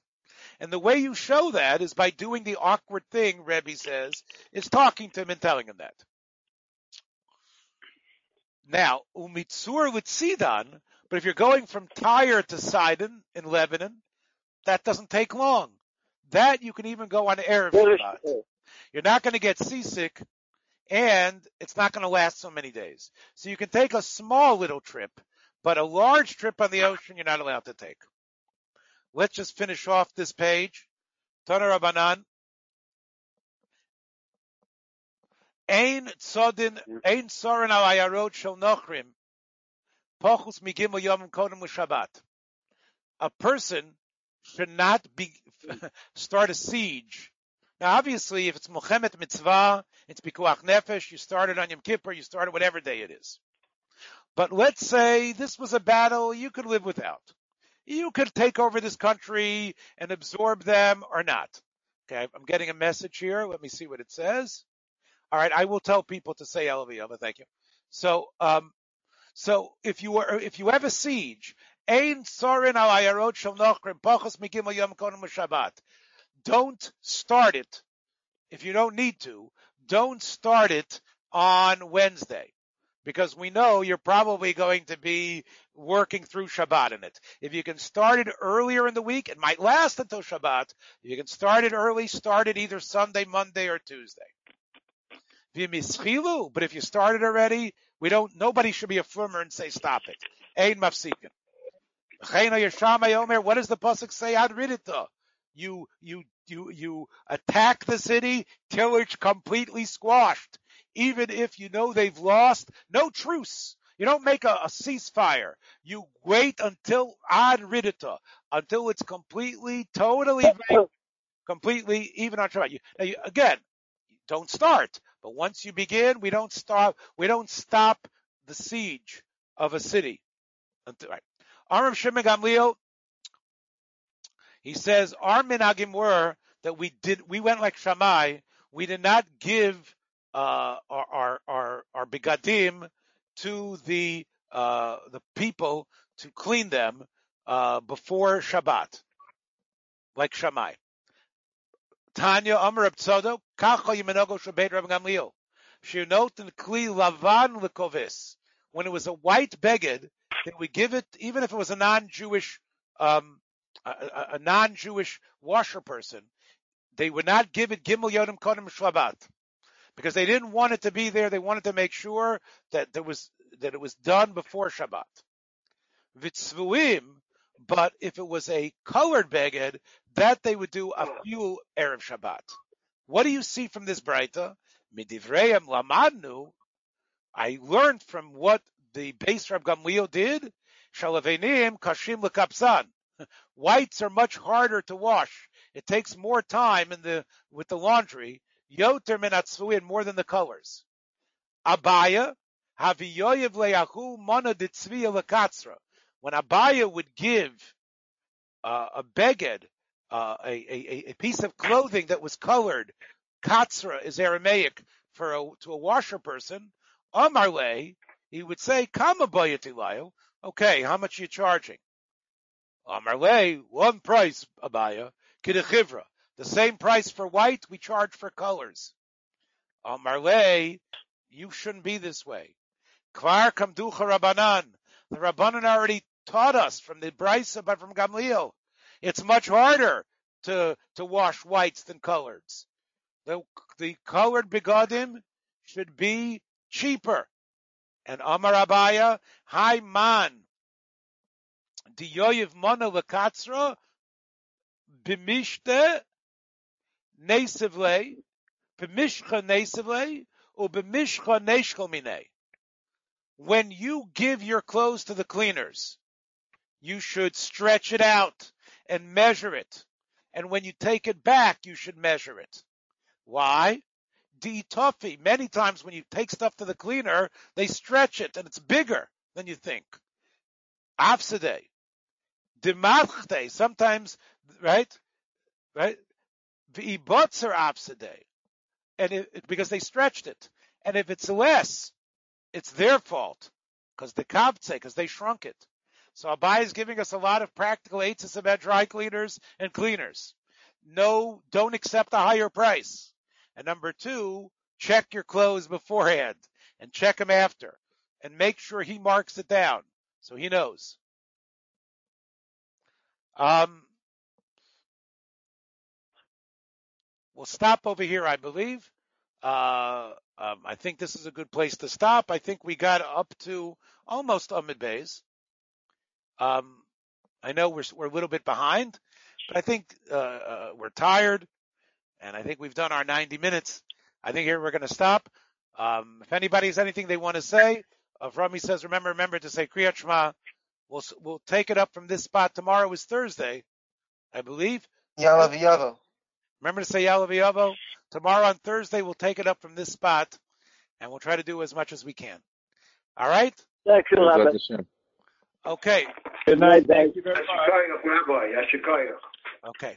And the way you show that is by doing the awkward thing, Rebbe says, is talking to him and telling him that. Now, umitzur with Sidon, but if you're going from Tyre to Sidon in Lebanon, that doesn't take long. That you can even go on Erev Shabbat. you want. You're not going to get seasick and it's not going to last so many days. So you can take a small little trip, but a large trip on the ocean you're not allowed to take. Let's just finish off this page. Tana Rabbanan. Ein tzodin, ein sorin al ayarot shel nochrim. Pochus migimel yom kodem Shabbat. A person should not be, <laughs> start a siege. Now obviously if it's Mohammed mitzvah, it's pikuach nefesh, you started on Yom Kippur, you started whatever day it is. But let's say this was a battle you could live without. You could take over this country and absorb them or not. Okay, I'm getting a message here. Let me see what it says. All right, I will tell people to say Elaviyama. Thank you. So, um, so if you were, if you have a siege, ein sorin al ayarot shel nochrim yom kodim Shabbat. Don't start it if you don't need to. Don't start it on Wednesday because we know you're probably going to be working through Shabbat in it. If you can start it earlier in the week, it might last until Shabbat. If you can start it early, start it either Sunday, Monday, or Tuesday. But if you started already, we don't, nobody should be a firmer and say stop it. Mafsikin. What does the pasuk say? Though. You, you, you, you attack the city till it's completely squashed. Even if you know they've lost, no truce. You don't make a, a ceasefire. You wait until ad ridita, until it's completely, totally, completely even on Shabbat. You, you, again, don't start. But once you begin, we don't stop. We don't stop the siege of a city. Until, right. Shimon Gamliel. He says our minagim were that we did. We went like Shammai. We did not give uh, our our our, our begadim to the uh, the people to clean them uh, before Shabbat, like Shammai. Tanya Amar Abtsodo, Kacha Yimenogo Shabbat Rabbi Gamliel. Shirnot and Kli Lavan Likovis. When it was a white beged, that we give it, even if it was a non-Jewish um, a, a, non-Jewish washer person, they would not give it Gimel Yodim Kodim Shabbat because they didn't want it to be there. They wanted to make sure that there was that it was done before Shabbat. Vitzvuim, but if it was a colored beged, that they would do a few erev Shabbat. What do you see from this brayta? Midivreim lamadnu. I learned from what the beis Rab Gamliel did. Shalavenim kashim lekapsan. Whites are much harder to wash. It takes more time in the with the laundry. Yoter menatzvuin more than the colors. Abaye haviyoyev leyahu mana ditzviya. When Abaye would give uh, a beged, uh, a, a, a piece of clothing that was colored, katzra is Aramaic for a, to a washer person. Amarle, he would say, "Kama bayatilayo." Okay, how much are you charging? Amarle, one price, Abaye, kidechivra. The same price for white we charge for colors. Amarle, you shouldn't be this way. Kvar kamducha Rabbanan. The Rabbanan already taught us from the Braisa, but from Gamliel. It's much harder to, to wash whites than coloreds. The, the colored begadim should be cheaper. And Amar Abaye, Hi man, Diyoyev Mana Lekatzra, Bimishte, Nesivle, Bimishcha Nesivle, or Bimishcha Neshkel Mine. When you give your clothes to the cleaners, you should stretch it out and measure it. And when you take it back, you should measure it. Why? D toughy. Many times when you take stuff to the cleaner, they stretch it and it's bigger than you think. Afsade. Dimachte. Sometimes, right? Right? V'ibotzer afsade. And it, because they stretched it. And if it's less, it's their fault. Because the kabtze, because they shrunk it. So Abai is giving us a lot of practical aids about dry cleaners and cleaners. No, don't accept a higher price. And number two, check your clothes beforehand and check them after and make sure he marks it down so he knows. Um, we'll stop over here, I believe. Uh, um, I think this is a good place to stop. I think we got up to almost Amud Beis. Um, I know we're we're a little bit behind, but I think uh, uh, we're tired, and I think we've done our 90 minutes. I think here we're going to stop. Um, if anybody has anything they want to say, uh, Rami says, remember, remember to say Kriyat Shema. We'll we'll take it up from this spot. Tomorrow is Thursday, I believe. Yaaleh v'yavo. Remember to say Yaaleh v'yavo. Tomorrow on Thursday, we'll take it up from this spot, and we'll try to do as much as we can. All right? Thank you, Rabbi. Okay. Good night. Thank you very much. Okay.